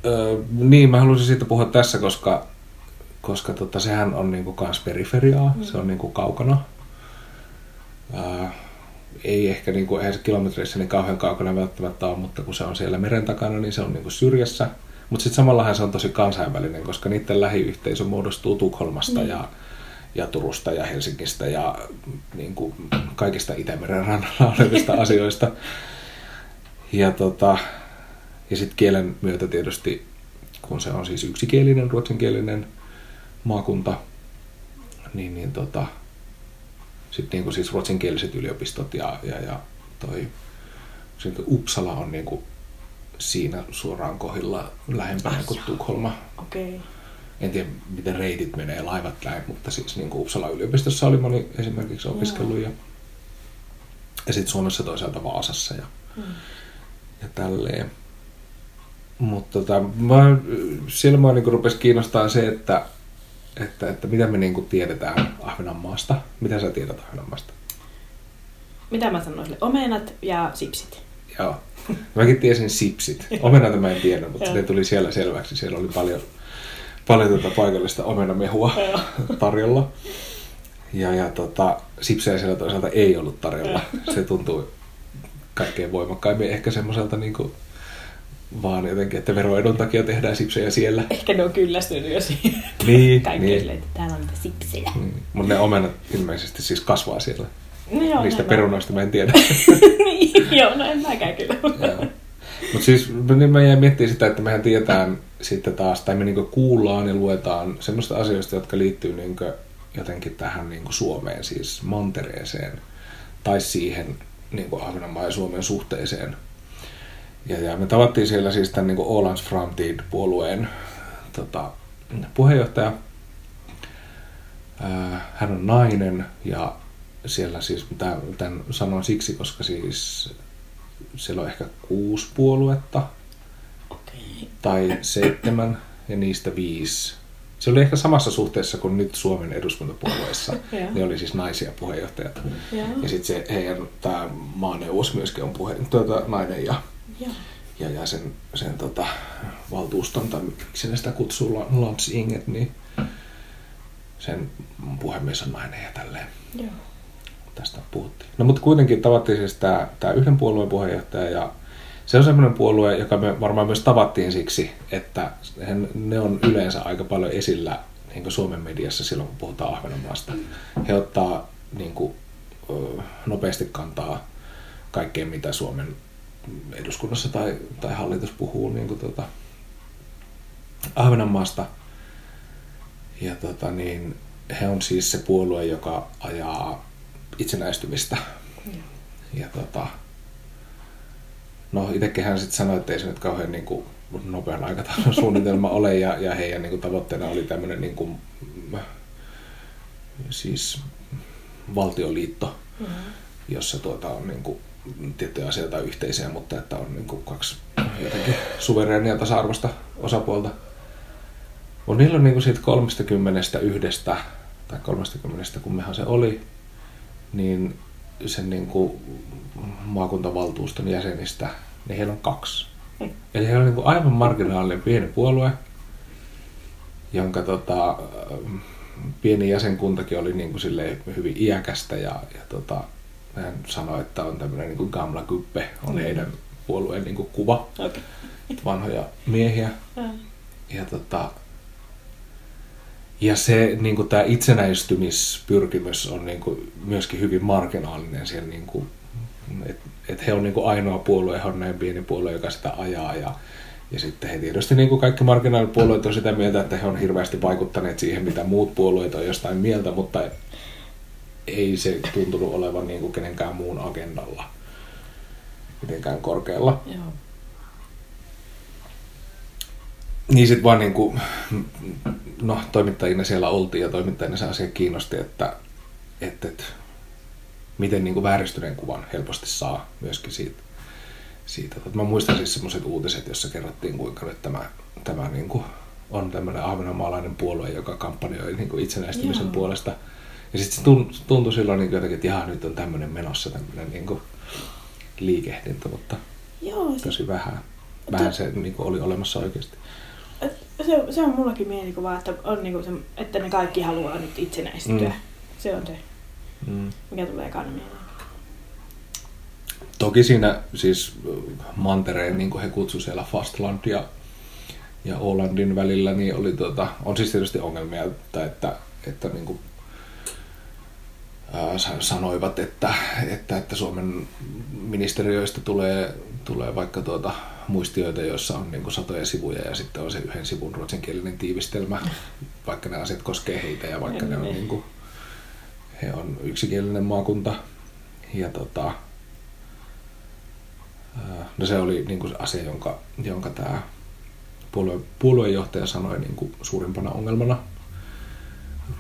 ö, niin, mä halusin siitä puhua tässä, koska, koska tota, sehän on niinku kans periferiaa, mm. se on niinku kaukana. Ää, ei ehkä niinku, eihän se kilometreissä niin kauhean kaukana välttämättä ole, mutta kun se on siellä meren takana, niin se on niinku syrjässä. Mutta sitten samallahan se on tosi kansainvälinen, koska niiden lähiyhteisö muodostuu Tukholmasta mm. ja, ja Turusta ja Helsingistä ja niin kuin kaikista Itämeren rannalla olevista asioista. Ja, tota, ja sitten kielen myötä tietysti, kun se on siis yksikielinen, ruotsinkielinen maakunta, niin, niin tota, sitten niin kuin siis ruotsinkieliset yliopistot ja, ja, ja toi Uppsala on niin kuin siinä suoraan kohdilla lähempänä kuin. Tukholma. Okei. En tiedä, miten reitit menee laivat näin, mutta siis niin kuin Uppsala yliopistossa oli moni esimerkiksi opiskellut ja, ja sitten Suomessa toisaalta Vaasassa ja, Mm. ja tälleen. Mutta tota, mä, siellä mua niin rupesi kiinnostaa se, että, että, että mitä me niin tiedetään Ahvenanmaasta. Mitä sä tiedät Ahvenanmaasta? Mitä mä sanoin sille? Omenat ja sipsit. Joo. Mäkin tiesin sipsit. Omenata mä en tiedä, mutta se tuli siellä selväksi. Siellä oli paljon, paljon tuota paikallista omenamehua tarjolla. Ja, ja tota, sipsejä siellä toisaalta ei ollut tarjolla. Se tuntui kaikkein voimakkaimmin ehkä semmoiselta niin kuin, vaan jotenkin, että veroedun takia tehdään sipsejä siellä. Ehkä ne on kyllästynyt jo siihen. Niin, Kaikki niin. silleen, että täällä on niitä sipsejä. Mm. Mutta ne omenat ilmeisesti siis kasvaa siellä. No joo, Niistä perunoista mä en tiedä. niin, joo, no en mäkään kyllä. Mutta siis niin mä jäin miettimään sitä, että mehän tietään sitten taas, tai me niinku kuullaan ja luetaan semmoista asioista, jotka liittyy niinku jotenkin tähän niinku Suomeen, siis mantereeseen, tai siihen niinku Ahvenanmaan ja Suomen suhteeseen. Ja, ja me tavattiin siellä siis tämän niinku Ålands Framtid-puolueen tota, puheenjohtaja. Ää, hän on nainen ja siellä siis, tämän sanon siksi, koska siis siellä on ehkä kuusi puoluetta tai seitsemän ja niistä viisi. Se oli ehkä samassa suhteessa kuin nyt Suomen eduskuntapuolueessa. Ne oli siis naisia puheenjohtajat. Ja sitten se heidän tämä maaneuvos myöskin on puhe, tuota, nainen ja, ja, ja sen, sen tota, valtuuston, tai miksi ne sitä kutsuu, La- Landsinget, niin sen puhemies on nainen ja tälleen Joo. Tästä puhuttiin. No mutta kuitenkin tavattiin siis tämä, tämä yhden puolueen puheenjohtaja ja se on semmoinen puolue, joka me varmaan myös tavattiin siksi, että ne on yleensä aika paljon esillä niin Suomen mediassa silloin, kun puhutaan Ahvenanmaasta. He ottaa niin kuin, nopeasti kantaa kaikkeen, mitä Suomen eduskunnassa tai, tai hallitus puhuu niin kuin, tuota, Ahvenanmaasta. Ja tota, niin, he on siis se puolue, joka ajaa itsenäistymistä. Joo. Ja tota, no itsekin sitten sanoi, että ei se nyt kauhean niin kuin, nopean aikataulun suunnitelma ole, ja, ja heidän niin kuin, tavoitteena oli tämmöinen niin kuin, siis valtioliitto, Mm-hmm. jossa tuota on niin kuin, tiettyjä asioita yhteisiä, mutta että on niin kuin, kaksi jotenkin suvereenia tasa-arvoista osapuolta. Mutta niillä on niin kuin siitä 31 tai 30, kummehan se oli, niin sen niin kuin maakuntavaltuuston jäsenistä, niin heillä on kaksi. Mm. Eli heillä on niin kuin aivan marginaalinen pieni puolue, jonka tota, pieni jäsenkuntakin oli niin kuin silleen hyvin iäkästä ja, ja tota, hän sanoi, että on tämmöinen niin kuin gamla kuppe, on Mm. heidän puolueen niin kuin kuva, Okei. vanhoja miehiä. Okay. Ja, tota, ja se niin kuin tämä itsenäistymispyrkimys on niin kuin myöskin hyvin marginaalinen siellä, niin kuin, että et he on niin kuin ainoa puolue, he on näin pieni puolue, joka sitä ajaa ja, ja sitten he tietysti niin kuin kaikki marginaalipuolueet on sitä mieltä, että he on hirveästi vaikuttaneet siihen, mitä muut puolueet on jostain mieltä, mutta ei se tuntunut olevan niin kuin kenenkään muun agendalla mitenkään korkealla. Joo. Niin sitten vaan niinku, no toimittajina siellä oltiin ja toimittajina se asia kiinnosti, että että, että miten niin kuin vääristyneen kuvan helposti saa myöskin siitä. siitä. Mä muistan siis semmoiset uutiset, jossa kerrottiin, kuinka nyt tämä, tämä niin kuin on tämmöinen ahvenanmaalainen puolue, joka kampanjoi niin kuin itsenäistymisen Joo. puolesta. Ja sitten se tuntui, tuntui silloin niin kuin jotenkin, että jaha, nyt on tämmöinen menossa tämmöinen niin kuin liikehdintä, mutta Joo, tosi vähän. Vähän se niin kuin oli olemassa oikeasti. Se, se on mullakin mielikuva, että, on niinku se, että ne kaikki haluaa nyt itsenäistyä. Mm. Se on se, Mm. mikä tulee ekana mieleen. Toki siinä siis äh, mantereen, niin kuin he kutsu siellä Fastland ja, ja Ålandin välillä, niin oli, tota, on siis tietysti ongelmia, että, että, että niin kuin, sanoivat, että, että, että Suomen ministeriöistä tulee, tulee vaikka tuota muistioita, joissa on niin satoja sivuja ja sitten on se yhden sivun ruotsinkielinen tiivistelmä, vaikka ne asiat koskee heitä ja vaikka ne on, Niin. kuin, he on yksikielinen maakunta. Ja tota, ää, no se oli niin kuin asia, jonka, jonka tämä puolue, puoluejohtaja sanoi niin kuin suurimpana ongelmana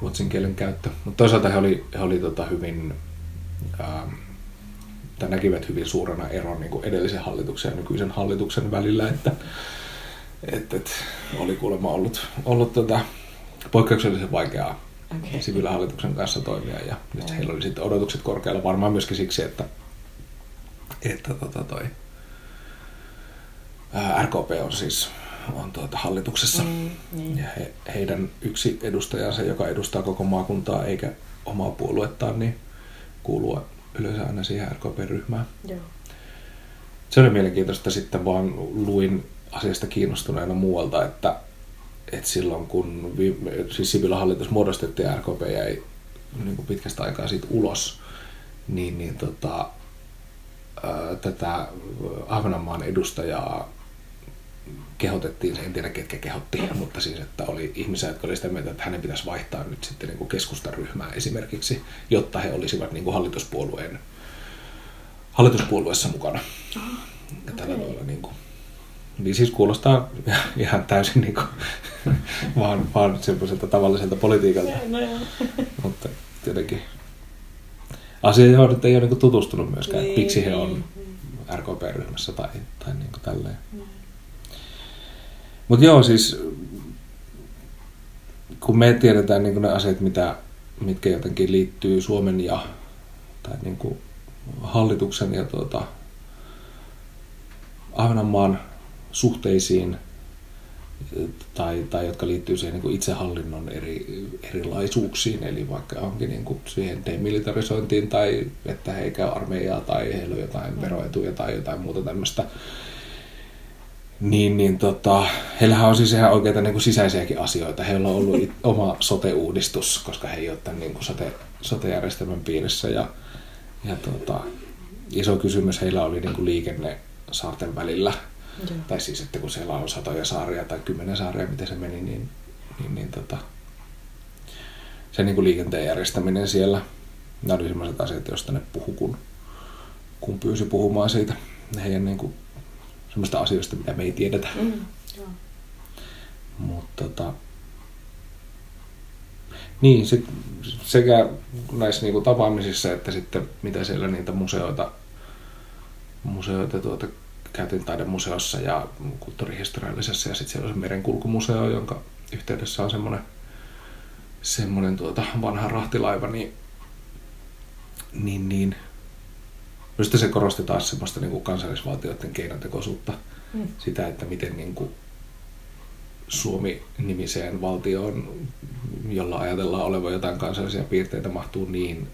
ruotsin kielen käyttö. Mutta toisaalta he oli, he oli tota hyvin, ää, tai näkivät hyvin suurena eron niin kuin edellisen hallituksen ja nykyisen hallituksen välillä, että et, et, oli kuulemma ollut, ollut tota, poikkeuksellisen vaikeaa Okei. Sipilän hallituksen kanssa toimia ja nyt heillä oli sitten odotukset korkealla varmaan myöskin siksi, että, että tota toi, ää, RKP on siis on tuota hallituksessa Mm, niin. ja he, heidän yksi edustajansa, joka edustaa koko maakuntaa eikä omaa puoluettaan, niin kuuluu yleensä aina siihen RKP-ryhmään. Joo. Se oli mielenkiintoista sitten vaan luin asiasta kiinnostuneena muualta, että, että silloin kun viime, siis Sipilän hallitus muodostettiin ja RKP jäi niin kuin pitkästä aikaa siitä ulos, niin, niin tota, ää, tätä Ahvenanmaan edustajaa kehotettiin, en tiedä ketkä kehotti, mutta siis, että oli ihmisiä, jotka oli sitä mieltä, että hänen pitäisi vaihtaa nyt sitten niin kuin keskustaryhmää esimerkiksi, jotta he olisivat niin kuin hallituspuolueen hallituspuolueessa mukana. Ja tällä Okei. tavalla niin kuin, niin siis kuulostaa ihan täysin niin kuin, vaan, vaan semmoiselta tavalliselta politiikalta, No mutta jotenkin asia, johon nyt ei ole niin kuin tutustunut myöskään, että Niin, miksi he on niin. RKP-ryhmässä tai, tai niin kuin tälleen. Mutta joo, siis kun me tiedetään niin ne asiat, mitä, mitkä jotenkin liittyy Suomen ja tai niin hallituksen ja tuota, Ahvenanmaan suhteisiin tai, tai jotka liittyy siihen niin itsehallinnon eri, erilaisuuksiin, eli vaikka onkin niin siihen demilitarisointiin tai että he käy armeijaa tai heillä on jotain veroetuja tai jotain muuta tämmöistä, niin, niin tota, heillähän on siis ihan oikeita niin kuin sisäisiäkin asioita. Heillä on ollut it- oma sote-uudistus, koska he ei ole tämän niin kuin sote, sote-järjestelmän piirissä. Ja, ja tota, iso kysymys heillä oli niin kuin liikenne saarten välillä. Joo. Tai siis, että kun siellä on satoja saaria tai kymmenen saaria, miten se meni, niin, niin, niin tota, se niin kuin liikenteen järjestäminen siellä, nämä oli sellaiset asiat, joista ne puhu, kun, kun pyysi puhumaan siitä heidän niin kuin, semmoista asioista, mitä me ei tiedetä. Mm, joo. Mutta tota, niin, sit, sekä näissä niinku tapaamisissa että sitten mitä siellä niitä museoita, museoita tuota, käytiin taidemuseossa ja kulttuurihistoriallisessa ja sitten siellä on se merenkulkumuseo, jonka yhteydessä on semmoinen semmoinen tuota vanha rahtilaiva, niin, niin, niin Just se korosti taas semmoista niin kuin kansallisvaltioiden keinotekoisuutta. Mm. Sitä, että miten niin kuin Suomi-nimiseen valtioon, jolla ajatellaan olevan jotain kansallisia piirteitä, mahtuu niin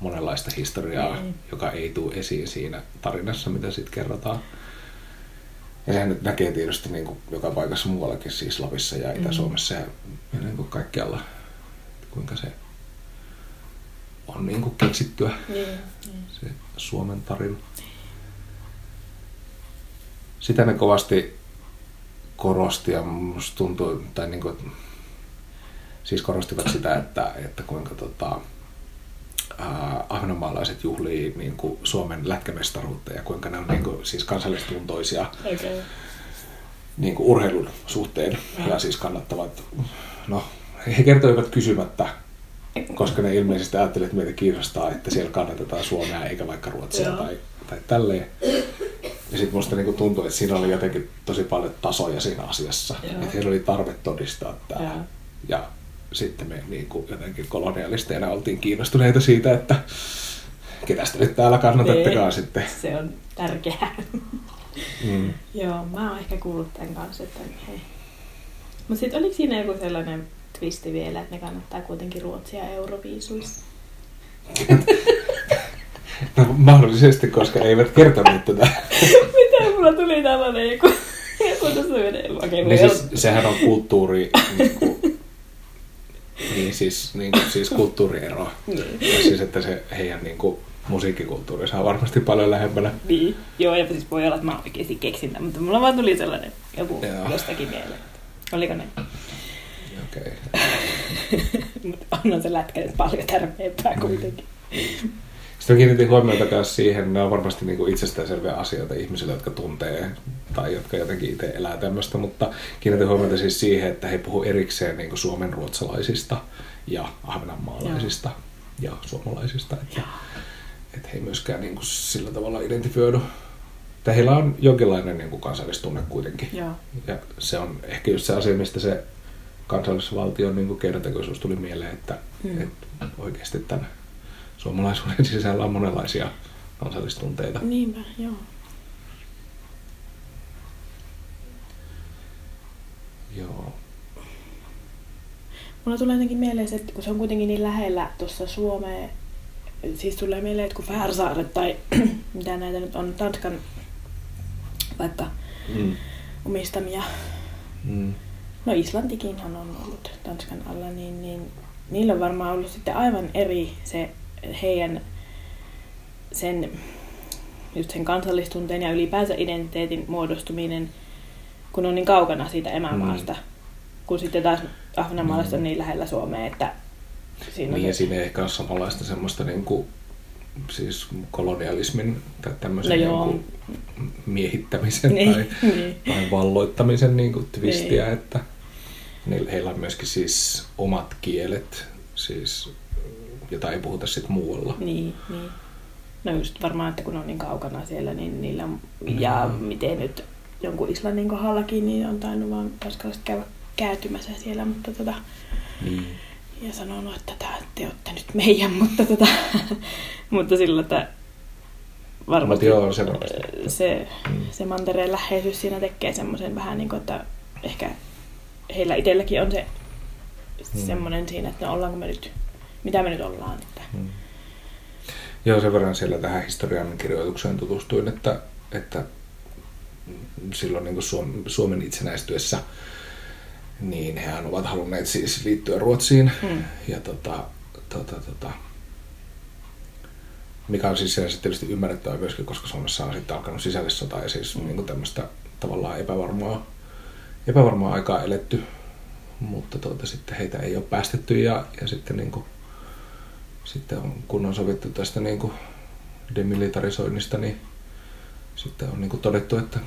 monenlaista historiaa, Niin. joka ei tule esiin siinä tarinassa, mitä sitten kerrotaan. Ja sehän nyt näkee tietysti niin kuin joka paikassa muuallakin, siis Lapissa ja Itä-Suomessa ja, ja niin kuin kaikkialla, kuinka se on niin kuin keksittyä Niin, niin. Suomen tarina. Sitä ne kovasti korosti ja musta tuntuu, tai niin kuin, siis korostivat sitä, että, että kuinka tota, ahvenanmaalaiset juhlii niin kuin Suomen lätkämestaruutta ja kuinka ne on niin kuin, siis kansallistuntoisia Okei. niin kuin urheilun suhteen ja siis kannattavat, no he kertoivat kysymättä koska ne ilmeisesti ajattelivat, että meitä kiinnostaa, että siellä kannatetaan Suomea eikä vaikka Ruotsia Joo. tai, tai tälleen. Ja sitten musta niinku tuntui, että siinä oli jotenkin tosi paljon tasoja siinä asiassa. Joo. Että heillä oli tarve todistaa tämä. Joo. Ja sitten me niinku jotenkin kolonialisteina oltiin kiinnostuneita siitä, että ketä te nyt täällä kannatettekaan Niin. sitten. Se on tärkeää. Mm. Joo, mä oon ehkä kuullut tämän kanssa, että hei. Mutta sitten oliko siinä joku sellainen twisti vielä, että ne kannattaa kuitenkin Ruotsia Euroviisuissa? No, mahdollisesti, koska eivät kertoneet tätä. Mitä mulla tuli tällainen joku... joku. Okei, Niin siis, sehän on kulttuuri, niin, kuin, niin siis, niin kuin, siis kulttuuriero. Niin. Ja siis, että se heidän niin kuin, musiikkikulttuuri saa varmasti paljon lähempänä. Niin. Joo, ja siis voi olla, että mä oikeasti keksin tämän, mutta mulla vaan tuli sellainen joku Joo. jostakin mieleen. Oliko ne? Okei. Mutta onhan se lätkä nyt paljon tärkeämpää kuitenkin. Sitten kiinnitin huomiota myös siihen, ne on varmasti niin kuin itsestäänselviä asioita ihmisille, jotka tuntee tai jotka jotenkin itse elää tämmöistä, mutta kiinnitin huomiota siis siihen, että he puhuu erikseen niin kuin suomen ruotsalaisista ja ahvenanmaalaisista ja suomalaisista. Että, että he ei myöskään niin kuin sillä tavalla identifioidu. Että heillä on jonkinlainen niin kuin kansallistunne kuitenkin. Joo. Ja se on ehkä just se asia, mistä se kansallisvaltion niin kuin keinotekoisuus tuli mieleen, että, Mm. mm. että oikeasti tämän suomalaisuuden sisällä on monenlaisia kansallistunteita. Niinpä, joo. Joo. Mulla tulee jotenkin mieleen se, että kun se on kuitenkin niin lähellä tuossa Suomeen, siis tulee mieleen, että kun Färsaaret tai mitä näitä nyt on, Tanskan vaikka Mm. omistamia, Mm. No Islantikinhan on ollut Tanskan alla, niin, niin niillä on varmaan ollut sitten aivan eri se heidän sen, just sen kansallistunteen ja ylipäänsä identiteetin muodostuminen, kun on niin kaukana siitä emämaasta. Mm. Kun sitten taas Ahvenanmaalaiset on Mm. niin lähellä Suomea, että siinä on Niin ja se- siinä ei ehkä ole samanlaista semmoista niin kuin, siis kolonialismin tai tämmöisen No niin kuin, miehittämisen Niin, tai, niin. tai valloittamisen niin kuin twistiä, Niin. että heillä on myöskin siis omat kielet, siis, jota ei puhuta sitten muualla. Niin, niin. No just varmaan, että kun on niin kaukana siellä, niin niillä on, ja Mm. miten nyt jonkun Islannin kohdallakin, niin on tainnut vaan tanskalaiset käydä käytymässä siellä, mutta tota, Niin. ja sanonut, että tää, te olette nyt meidän, mutta, tota, mutta sillä, että varmasti joo, se se, Mm. se mantereen läheisyys siinä tekee semmoisen vähän niin kuin, että ehkä heillä itselläkin on se Mm. semmoinen siinä, että no ollaanko me nyt, mitä me nyt ollaan. Että, Mm. Joo, sen verran siellä tähän historian kirjoitukseen tutustuin, että, että silloin niin kuin Suom- Suomen itsenäistyessä niin hehän ovat halunneet siis liittyä Ruotsiin. Mm. Ja tota, tota, tota, mikä on siis sitten tietysti ymmärrettävää myöskin, koska Suomessa on sitten alkanut sisällissota ja siis Mm. niin tämmöistä tavallaan epävarmaa, epävarmaa aikaa eletty. Mutta tuota, sitten heitä ei ole päästetty ja, ja sitten, niin kuin, sitten on, kun on sovittu tästä niin kuin demilitarisoinnista, niin sitten on niin kuin todettu, että,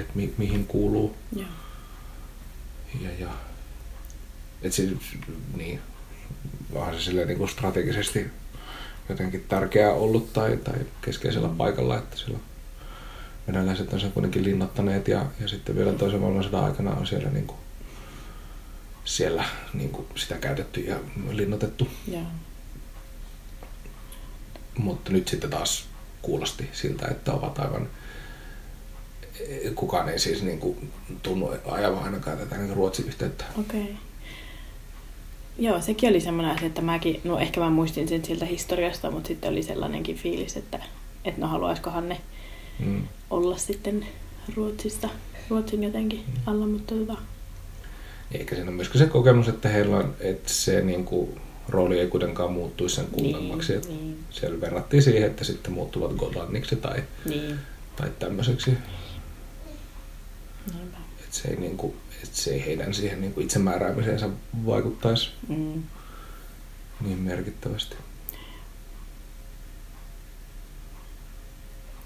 että mi, mihin kuuluu joo. ja, ja et siis, niin, onhan se silleen niin kuin strategisesti jotenkin tärkeää ollut tai, tai keskeisellä paikalla, että siellä venäläiset on sen kuitenkin linnoittaneet ja, ja sitten vielä toisen maailmansodan aikana on siellä, niin kuin, siellä niin kuin sitä käytetty ja linnoitettu. Joo. Mutta nyt sitten taas kuulosti siltä, että ovat aivan kukaan ei siis niin kuin tunnu ajavan ainakaan tätä niin Ruotsin yhteyttä. Okei. Okay. Joo, sekin oli semmoinen asia, että mäkin, no ehkä mä muistin sen sieltä historiasta, mutta sitten oli sellainenkin fiilis, että, että no haluaisikohan ne Mm. olla sitten Ruotsista, Ruotsin jotenkin alla, mutta tota, Eikä siinä ole myöskin se kokemus, että heillä on, että se niin kuin, rooli ei kuitenkaan muuttuisi sen kummemmaksi. Niin, niin. Siellä verrattiin siihen, että sitten muuttuvat Gotlanniksi tai, niin, tai tämmöiseksi. niinpä. Että se ei, niin kuin, että se ei heidän siihen niin kuin itsemääräämiseensä vaikuttaisi Mm. niin merkittävästi.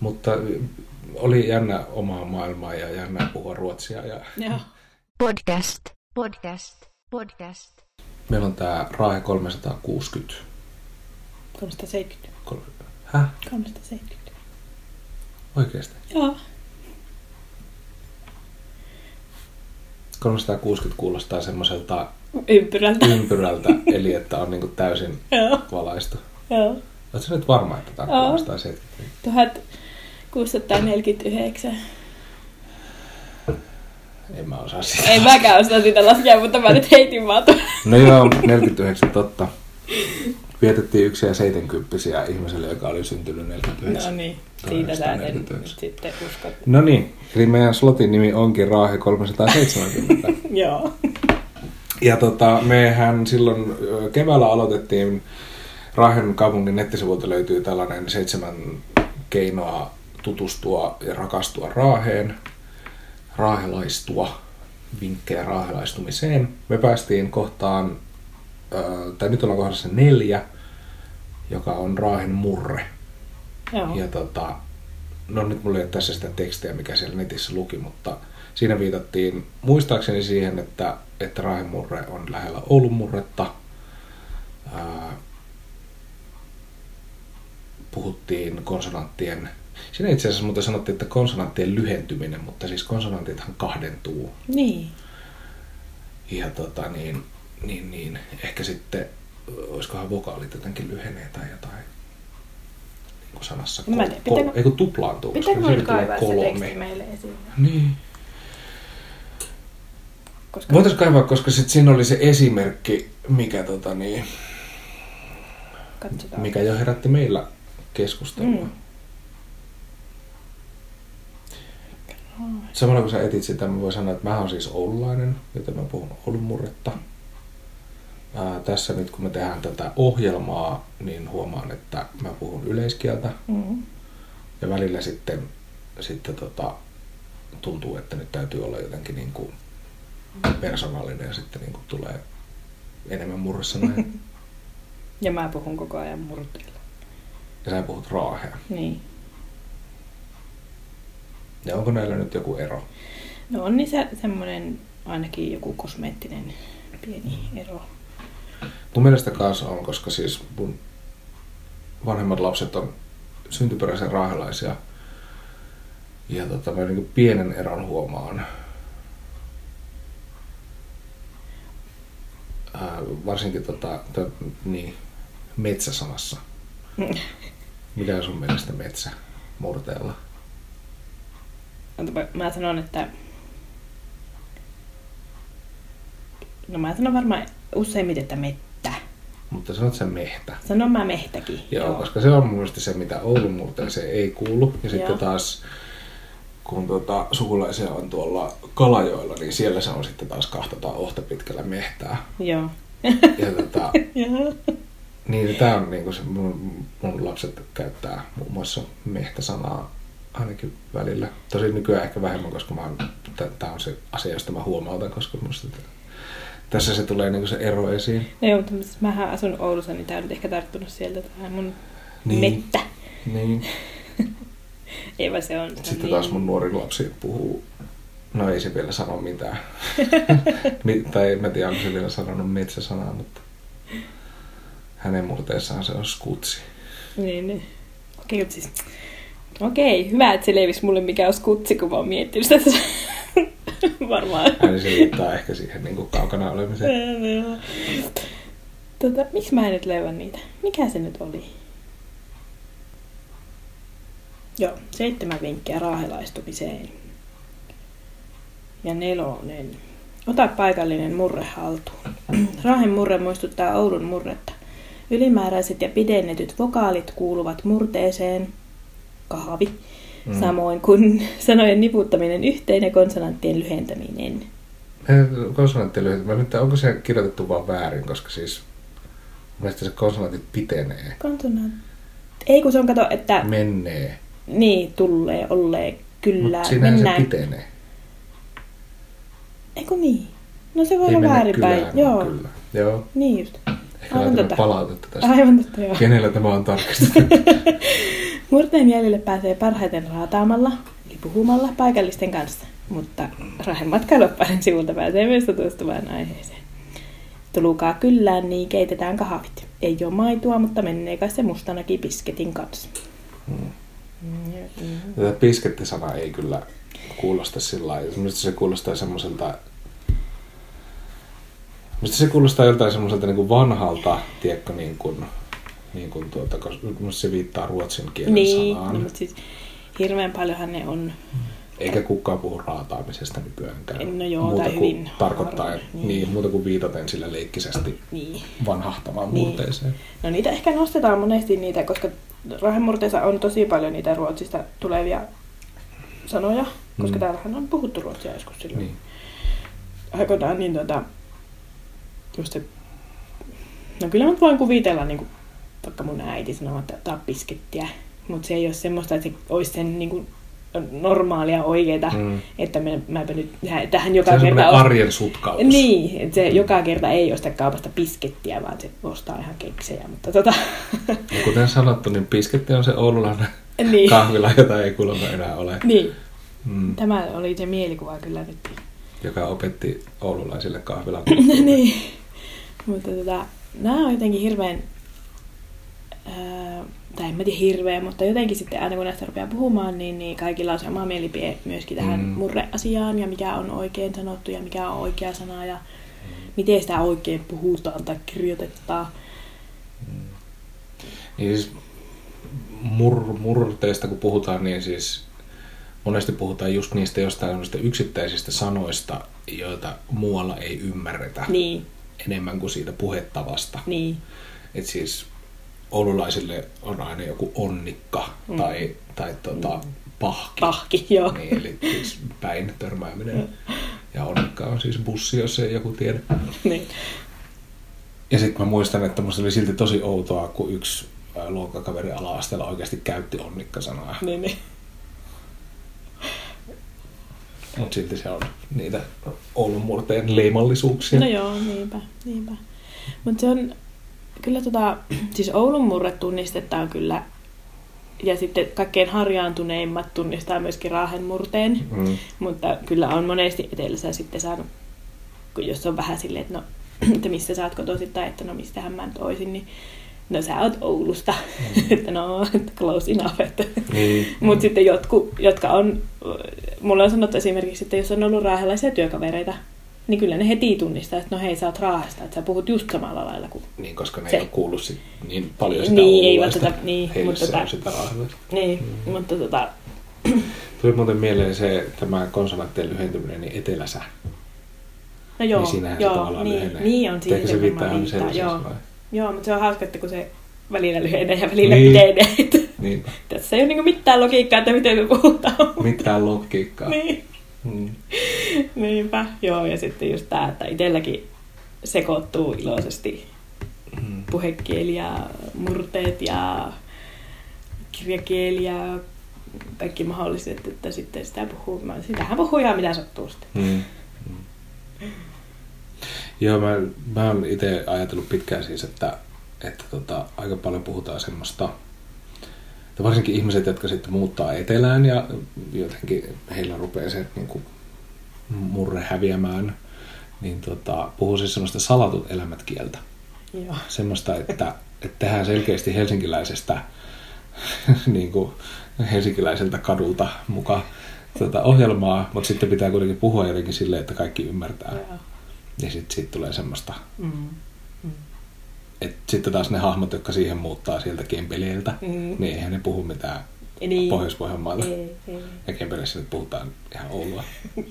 Mutta oli jännä omaa maailmaa ja jännä puhua ruotsia. Ja... Podcast, podcast, podcast. Meillä on tämä Rahe 360. 370. Häh? 370. Oikeasti? Joo. 360 kuulostaa semmoiselta ympyrältä. ympyrältä, eli että on niinku täysin valaistu. Joo. Oletko nyt varma, että tämä kuulostaa 70? 649. En mä osaa sitä. En mäkään osaa sitä laskea, mutta mä nyt heitin vaan No joo, 49 totta. Vietettiin yksi ja 70 ihmiselle, joka oli syntynyt 49. No niin, siitä sä en nyt sitten usko. No niin, eli slotin nimi onkin Raahe 370. joo. Ja tota, mehän silloin keväällä aloitettiin Raahen kaupungin nettisivuilta löytyy tällainen seitsemän keinoa tutustua ja rakastua Raaheen, raahelaistua, vinkkejä raahelaistumiseen. Me päästiin kohtaan, tai nyt ollaan kohdassa neljä, joka on Raahen murre. Joo. Ja tota, no nyt mulla ei ole tässä sitä tekstiä, mikä siellä netissä luki, mutta siinä viitattiin muistaakseni siihen, että, että Raahemurre on lähellä Oulun murretta. Ää, puhuttiin konsonanttien, siinä itse asiassa muuten sanottiin, että konsonanttien lyhentyminen, mutta siis konsonantithan kahdentuu. Niin. Ja tota niin, niin, niin ehkä sitten, olisikohan vokaalit jotenkin lyhenee tai jotain niin kuin sanassa. Mä en tiedä, pitääkö- ei kun tuplaantuu, Pitääkö mun kaivaa se kolme. teksti meille esiin? Niin. Koska... Voitaisiin kaivaa, koska sit siinä oli se esimerkki, mikä, tota niin, Katsotaan. mikä jo herätti meillä keskustelua. Mm. Mm. Samalla kun sä etit sitä, mä voin sanoa, että mä oon siis oululainen, joten mä puhun Oulun murretta. Ää, tässä nyt kun me tehdään tätä ohjelmaa, niin huomaan, että mä puhun yleiskieltä. Mm. Ja välillä sitten, sitten tota, tuntuu, että nyt täytyy olla jotenkin niin kuin persoonallinen ja sitten niin kuin tulee enemmän murresanoja. Ja mä puhun koko ajan murteilla. ja sä puhut raahea. Niin. Ja onko näillä nyt joku ero? No on niissä semmoinen ainakin joku kosmeettinen pieni ero. Mun mielestä kanssa on, koska siis mun vanhemmat lapset on syntyperäisen raahelaisia. Ja tota, mä niin pienen eron huomaan. Ää, varsinkin tota, to, niin, metsäsanassa. Mikä on sun mielestä metsä murteella? Mä sanon, että... No mä sanon varmaan useimmiten, että mettä. Mutta sanot sen mehtä. Sanon mä mehtäkin. Joo, Joo, koska se on mun mielestä se, mitä Oulun murteeseen ei kuulu. Ja sitten Joo. taas, kun tota, sukulaisia on tuolla Kalajoilla, niin siellä se on sitten taas kahtataan ohta pitkällä mehtää. Joo. Ja tota, niin tämä on niin kuin se, mun, mun lapset käyttää muun muassa mehtäsanaa ainakin välillä. Tosi nykyään ehkä vähemmän, koska tämä on se asia, josta mä huomautan, koska musta tässä se tulee niin se ero esiin. No joo, mutta mähän asun Oulussa, niin tää on nyt ehkä tarttunut sieltä tähän mun Niin. mettä. Niin. Ei vaan se on. se on Sitten niin... taas mun nuori lapsi puhuu, no ei se vielä sano mitään. Mi- tai en mä tiedä, onko se vielä sanonut metsäsanaa, mutta hänen murteessaan se on skutsi. Niin, niin. Okei, mutta siis... Okei, hyvä, että se leivisi mulle mikä on skutsi, kun mä oon miettinyt sitä. Varmaan. Eli se liittaa ehkä siihen niin kuin kaukana olemiseen. Tota, miksi mä en nyt löyä niitä? Mikä se nyt oli? Joo, seitsemän vinkkiä raahelaistumiseen. Ja nelonen. Ota paikallinen murre haltuun. Raahen murre muistuttaa Oulun murretta. Ylimääräiset ja pidennetyt vokaalit kuuluvat murteeseen. Kahvi. Mm. Samoin kuin sanojen niputtaminen yhteen ja konsonanttien lyhentäminen. Konsonantti lyhyt. Mä nyt, onko se kirjoitettu vaan väärin, koska siis mun mielestä se konsonantit pitenee, Konsonant... Ei kun se on kato, että menee. niin, tulee, ollee, kyllä, Mutta siinähän se mennään. pitenee. Ei kun niin. No se voi Ei olla väärinpäin. Joo, Kyllä. Joo. niin just. Ehkä Aivan laitamme palautetta tästä. Aivan totta, joo. Kenellä tämä on tarkistettu? Murteen jäljelle pääsee parhaiten raataamalla, eli puhumalla paikallisten kanssa. Mutta Rahen matkailuoppaiden sivulta pääsee myös tutustumaan aiheeseen. Tulukaa kyllään, niin keitetään kahvit. Ei ole maitoa, mutta menee kai se mustanakin pisketin kanssa. Mm. Mm. Tätä piskettisana ei kyllä kuulosta sillä lailla. Se kuulostaa semmoiselta... Minusta se kuulostaa joltain semmoiselta niin vanhalta, tiedätkö, niin kuin, niin kuin tuota, se viittaa ruotsin kielen Niin, sanaan. niin, mutta siis hirveän paljonhan ne on. Eikä kukaan puhu raataamisesta nykyäänkään. No joo, muuta tai kuin hyvin tarkoittaa, harvoin, niin. niin. muuta kuin viitaten sillä leikkisesti Niin. vanhahtamaan Niin. murteeseen. No niitä ehkä nostetaan monesti niitä, koska rahemurteessa on tosi paljon niitä ruotsista tulevia sanoja, koska Mm. täällähän on puhuttu ruotsia joskus silloin. Niin. Aikoinaan niin tota, just se, no kyllä mä voin kuvitella, niin kuin, vaikka mun äiti sanoo, että on piskettiä, mutta se ei ole semmoista, että se olisi sen niin kuin, normaalia oikeeta, mm. Mm. että mä, mäpä nyt tähän Se joka on kerta... ost- arjen sutkautus. Niin, että se joka kerta ei osta kaupasta piskettiä, vaan se ostaa ihan keksejä, mutta tota... Ja kuten sanottu, niin pisketti on se oululainen niin, kahvila, jota ei kuulemma enää ole. niin, Mm. tämä oli se mielikuva kyllä nyt. Joka opetti oululaisille kahvilan niin, mutta tota, nämä on jotenkin hirveän, tai en mä tiedä hirveän, mutta jotenkin sitten aina kun näistä rupeaa puhumaan, niin, niin kaikilla on sama mielipide myöskin tähän Mm. mm. murreasiaan ja mikä on oikein sanottu ja mikä on oikea sana ja miten sitä oikein puhutaan tai kirjoitetaan. Niin siis mur, murteista kun puhutaan, niin siis monesti puhutaan just niistä jostain yksittäisistä sanoista, joita muualla ei ymmärretä Niin, enemmän kuin siitä puhetavasta. niin, Et siis oululaisille on aina joku onnikka Mm. tai, tai tota, pahki. pahki, joo. Niin, eli siis päin törmääminen. Ja onnikka on siis bussi, jos ei joku tiedä. niin. Ja sitten mä muistan, että musta oli silti tosi outoa, kun yksi luokkakaveri ala-asteella oikeasti käytti onnikka-sanaa. niin, niin. Mutta silti se on niitä Oulun murteen leimallisuuksia. No joo, niinpä, niinpä. Mutta se on kyllä tota, siis Oulun murre tunnistetaan kyllä, ja sitten kaikkein harjaantuneimmat tunnistaa myöskin Raahen murteen, Mm. mutta kyllä on monesti etelässä sitten saanut, kun jos on vähän silleen, että no, että missä sä oot kotoisin, tai että no mistähän mä nyt oisin, niin no sä oot Oulusta, Mm. että no, close enough, että Niin. mutta sitten jotkut, jotka on, mulla on sanottu esimerkiksi, että jos on ollut raahelaisia työkavereita, niin kyllä ne heti tunnistaa, että no hei, sä oot raahasta, että sä puhut just samalla lailla kuin... Niin, koska ne Se- ei ole kuullut sit niin paljon sitä Niin, ei välttämättä- niin, Heille mutta se tota- on sitä raahelaista. Niin, mm. mutta tota, Tuli muuten mieleen se, tämä konsonanttien lyhentyminen, niin eteläsä. no joo, niin siinähän se joo, tavallaan niin, lyhenee. niin on Ehkä siihen se viittaa ihan sellaisesta joo. vai? Joo, mutta se on hauska, että kun se välillä lyhenee ja välillä Niin. pitenee, että Niin, tässä ei ole niinku mitään logiikkaa, että miten me puhutaan. mitään logiikkaa. niin. Mm. Niinpä, joo, ja sitten just tämä, että itselläkin sekoittuu iloisesti Mm. puhekieli ja murteet ja kirjakieli ja kaikki mahdolliset, että sitten sitä puhuu, mä, sitähän puhuu ihan mitä sattuu sitten. Mm. Mm. Joo, mä, mä oon itse ajatellut pitkään siis, että, että tota, aika paljon puhutaan semmoista, että varsinkin ihmiset, jotka sitten muuttaa etelään ja jotenkin heillä rupeaa se niin kuin, murre häviämään, niin tota, puhuu siis semmoista salatut elämät kieltä. Joo. Semmoista, että, että tehdään selkeästi helsinkiläisestä niin kuin helsinkiläiseltä kadulta mukaan tota, ohjelmaa, mutta sitten pitää kuitenkin puhua jotenkin silleen, että kaikki ymmärtää. Joo. Ja sitten siitä tulee semmoista, Mm. Että sitten taas ne hahmot, jotka siihen muuttaa sieltä Kempeleeltä, Mm. niin eihän ne puhu mitään Niin. Pohjois-Pohjanmaalta. Ei, ei. Ja Kempeleessä nyt puhutaan ihan Oulua.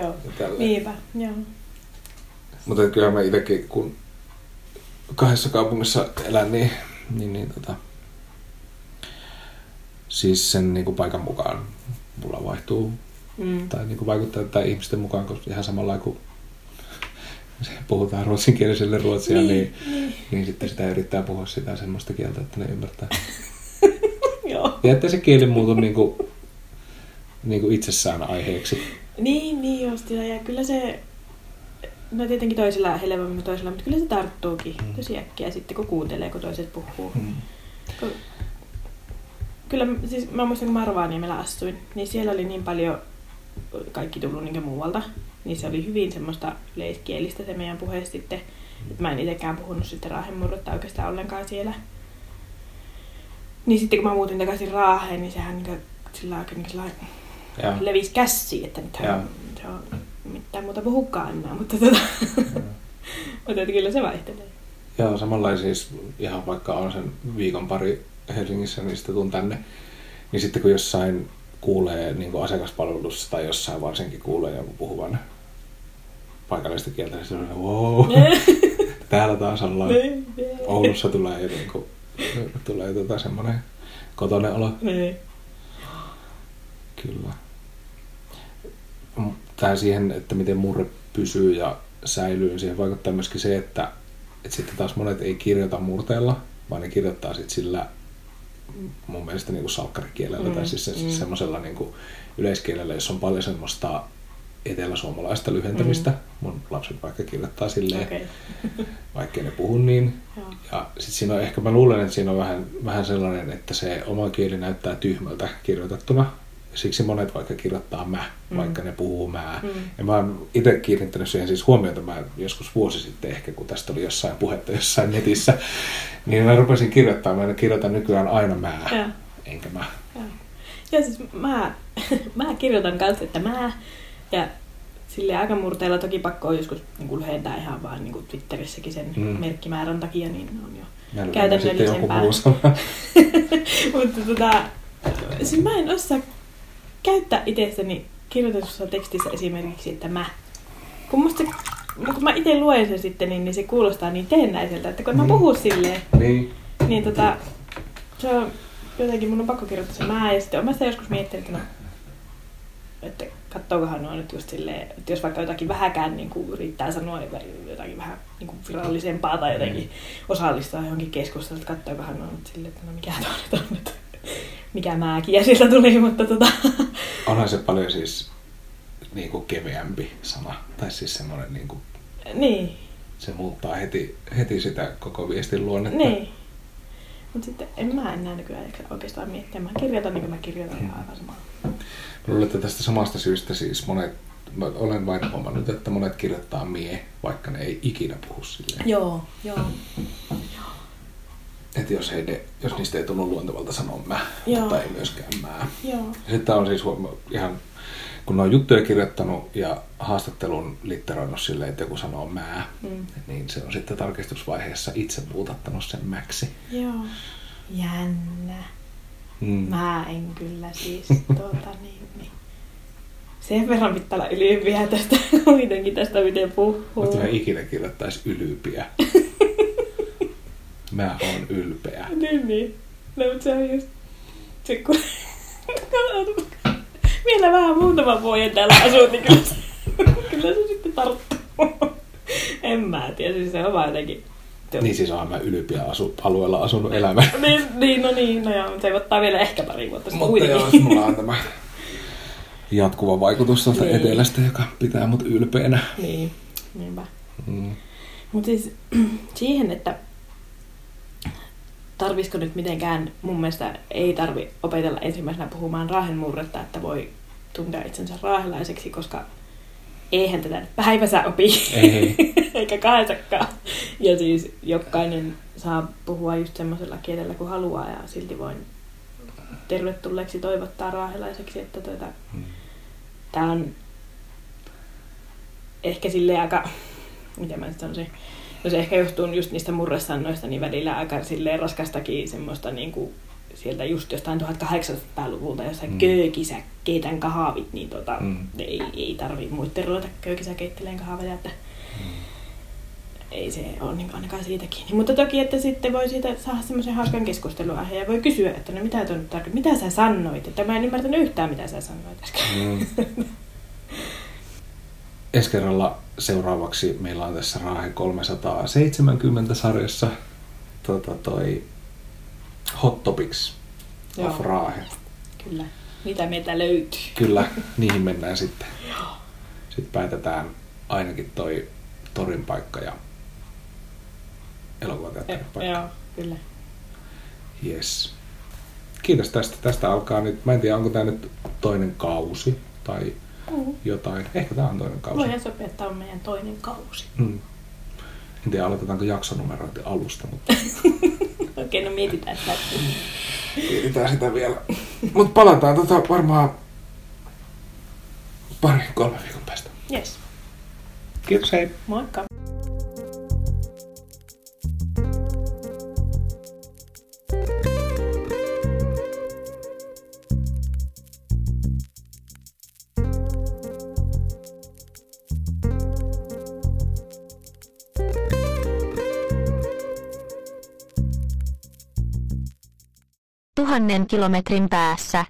Joo. Niinpä, joo. Mutta kyllä mä itsekin, kun kahdessa kaupungissa elän, niin, niin, niin tota, siis sen niin kuin paikan mukaan mulla vaihtuu Mm. tai niin kuin vaikuttaa tai ihmisten mukaan, koska ihan samalla kuin puhutaan ruotsinkieliselle ruotsia, niin, Niin, niin, niin. sitten sitä yrittää puhua sitä semmoista kieltä, että ne ymmärtää. Joo. Ja että se kieli muutu niin kuin, niin kuin itsessään aiheeksi. Niin, niin just. Ja kyllä se, no tietenkin toisella helpommin kuin toisella, mutta kyllä se tarttuukin Mm. tosi äkkiä sitten, kun kuuntelee, kun toiset puhuu. Mm. Kun- Kyllä, siis mä muistan, kun mä Rovaniemellä asuin, niin siellä oli niin paljon kaikki tullut niin muualta. Niin se oli hyvin semmoista yleiskielistä se meidän puhe sitten. Et mä en itsekään puhunut sitten raahemurretta oikeastaan ollenkaan siellä. Niin sitten kun mä muutin takaisin Raaheen, niin sehän niin sillä aika niin levisi käsiin, että nythän se on mitään muuta puhukaan enää, mutta, tota, mutta että kyllä se vaihtelee. Joo, samalla siis ihan vaikka on sen viikon pari Helsingissä, niin sitten tuun tänne. Niin sitten kun jossain kuulee niin kuin asiakaspalvelussa tai jossain varsinkin kuulee jonkun puhuvan paikallista kieltä, niin se on wow, täällä taas ollaan. Oulussa tulee jo niin kuin, tulee tota semmoinen kotonen olo. Niin. Kyllä. Tämä siihen, että miten murre pysyy ja säilyy, niin siihen vaikuttaa myöskin se, että, että sitten taas monet ei kirjoita murteella, vaan ne kirjoittaa sitten sillä mun mielestä niin kuin salkkarikielellä Mm, tai siis se, mm. semmoisella niin kuin yleiskielellä, jossa on paljon semmoista eteläsuomalaista lyhentämistä. Mun lapset vaikka kirjoittaa silleen, Okei. vaikkei ne puhu niin. Joo. Ja sitten siinä on ehkä, mä luulen, että siinä on vähän, vähän sellainen, että se oma kieli näyttää tyhmältä kirjoitettuna. Siksi monet vaikka kirjoittaa mä, Mm. vaikka ne puhuu mä. Mm. Ja mä oon itse kiinnittänyt siihen siis huomiota, mä joskus vuosi sitten ehkä, kun tästä oli jossain puhetta jossain netissä, niin mä rupesin kirjoittamaan, mä kirjoitan nykyään aina mä, Joo. enkä mä. Joo. Ja siis mä, mä kirjoitan kanssa, että mä ja sille aika murteella toki pakko on joskus niin lyhentää ihan vaan niin Twitterissäkin sen Mm. mm. merkkimäärän takia, niin on jo Käytännöllisempää. Mutta tota, siis mä en osaa käyttää itsestäni kirjoitetussa tekstissä esimerkiksi, että mä. Kun, musta, kun mä itse luen sen sitten, niin, niin se kuulostaa niin teennäiseltä, että kun mä Mm. puhun silleen, niin. niin tota, se on jotenkin mun on pakko kirjoittaa se mä. Ja sitten mä sitä joskus miettinyt, että no, että kattookohan nuo nyt just silleen, että jos vaikka jotakin vähäkään niin kuin yrittää sanoa jotakin vähän niin kuin virallisempaa tai jotenkin osallistua johonkin keskusteluun, että kattookohan nuo nyt silleen, että no mikä tuo nyt on nyt, mikä määkin ja sieltä tuli, mutta tota, Onhan se paljon siis niin kuin keveämpi sana. Tai siis semmoinen, niin kuin, niin, se muuttaa heti, heti sitä koko viestin luonnetta. niin. Mutta sitten en mä enää nykyään jaksa oikeastaan miettiä. Mä kirjoitan niin kuin mä kirjoitan ja aivan sama. Mä luulen, että tästä samasta syystä siis monet, mä olen vain huomannut, että monet kirjoittaa mie, vaikka ne ei ikinä puhu silleen. Joo, joo. Että jos, heide, jos niistä ei tunnu luontevalta sanoa mä, Joo. mutta ei myöskään mä. Joo. Ja Sitten on siis huoma- ihan, kun ne on juttuja kirjoittanut ja haastattelun litteroinut silleen, että joku sanoo mä, Mm. niin se on sitten tarkistusvaiheessa itse muutattanut sen mäksi. Joo. Jännä. Mm. Mä en kyllä siis tuota niin, niin. Sen verran pitää olla ylympiä tästä kuitenkin tästä miten puhuu. Mutta mä ikinä kirjoittaisi ylympiä. mä oon ylpeä. Niin, niin. No, mutta se on just... Se kun... Vielä vähän muutama vuoden täällä asuu, niin kyllä se, kyllä se sitten tarttuu. En mä tiedä, siis se on vaan jotenkin... Niin siis oonhan mä ylpeä asu, alueella asunut elämän. Niin, niin, no niin, no joo, se ottaa vielä ehkä pari vuotta sitten Mutta joo, mulla on tämä jatkuva vaikutus tuolta Niin. etelästä, joka pitää mut ylpeänä. Niin, niinpä. Mm. Mutta siis siihen, että tarvisiko nyt mitenkään, mun mielestä ei tarvi opetella ensimmäisenä puhumaan raahenmurretta, että voi tuntea itsensä raahelaiseksi, koska eihän tätä päivässä opi, Ei. eikä kahdessakaan. Ja siis jokainen saa puhua just semmoisella kielellä kuin haluaa ja silti voin tervetulleeksi toivottaa raahelaiseksi, että tuota, Mm. Tämä on ehkä sille aika, miten mä nyt sanoisin, no se ehkä johtuu just niistä murresannoista, niin välillä aika silleen raskastakin semmoista niin kuin sieltä just jostain 1800-luvulta, jossa Mm. mm. köökisä keitän kahvit, niin tota, Mm. mm. ei, ei tarvi muiden ruveta köökisä keitteleen kahveja, että ei se ole niin ainakaan siitä kiinni. Mutta toki, että sitten voi siitä saada semmoisen hauskan keskustelun ja voi kysyä, että no mitä tuo nyt tarkoittaa, mitä sä sanoit, että mä en ymmärtänyt yhtään mitä sä sanoit äsken. Mm. Ensi kerralla seuraavaksi meillä on tässä Raahe 370 sarjassa tota, toi Hot Topics of Joo. Raahe. Kyllä. Mitä meiltä löytyy. Kyllä, niihin mennään sitten. Sitten päätetään ainakin toi torin paikka ja elokuvateatterin paikka. Joo, kyllä. Yes. Kiitos tästä. Tästä alkaa nyt, mä en tiedä onko tämä nyt toinen kausi tai Mm. jotain. Ehkä tämä on toinen kausi. Voidaan sopia, että tämä on meidän toinen kausi. Mm. En tiedä, aloitetaanko jaksonumerointi alusta, mutta Okei, no mietitään sitä. mietitään sitä vielä. Mutta palataan tota varmaan pari, kolme viikon päästä. Yes. Kiitos, hei! Moikka. Tuhannen kilometrin päässä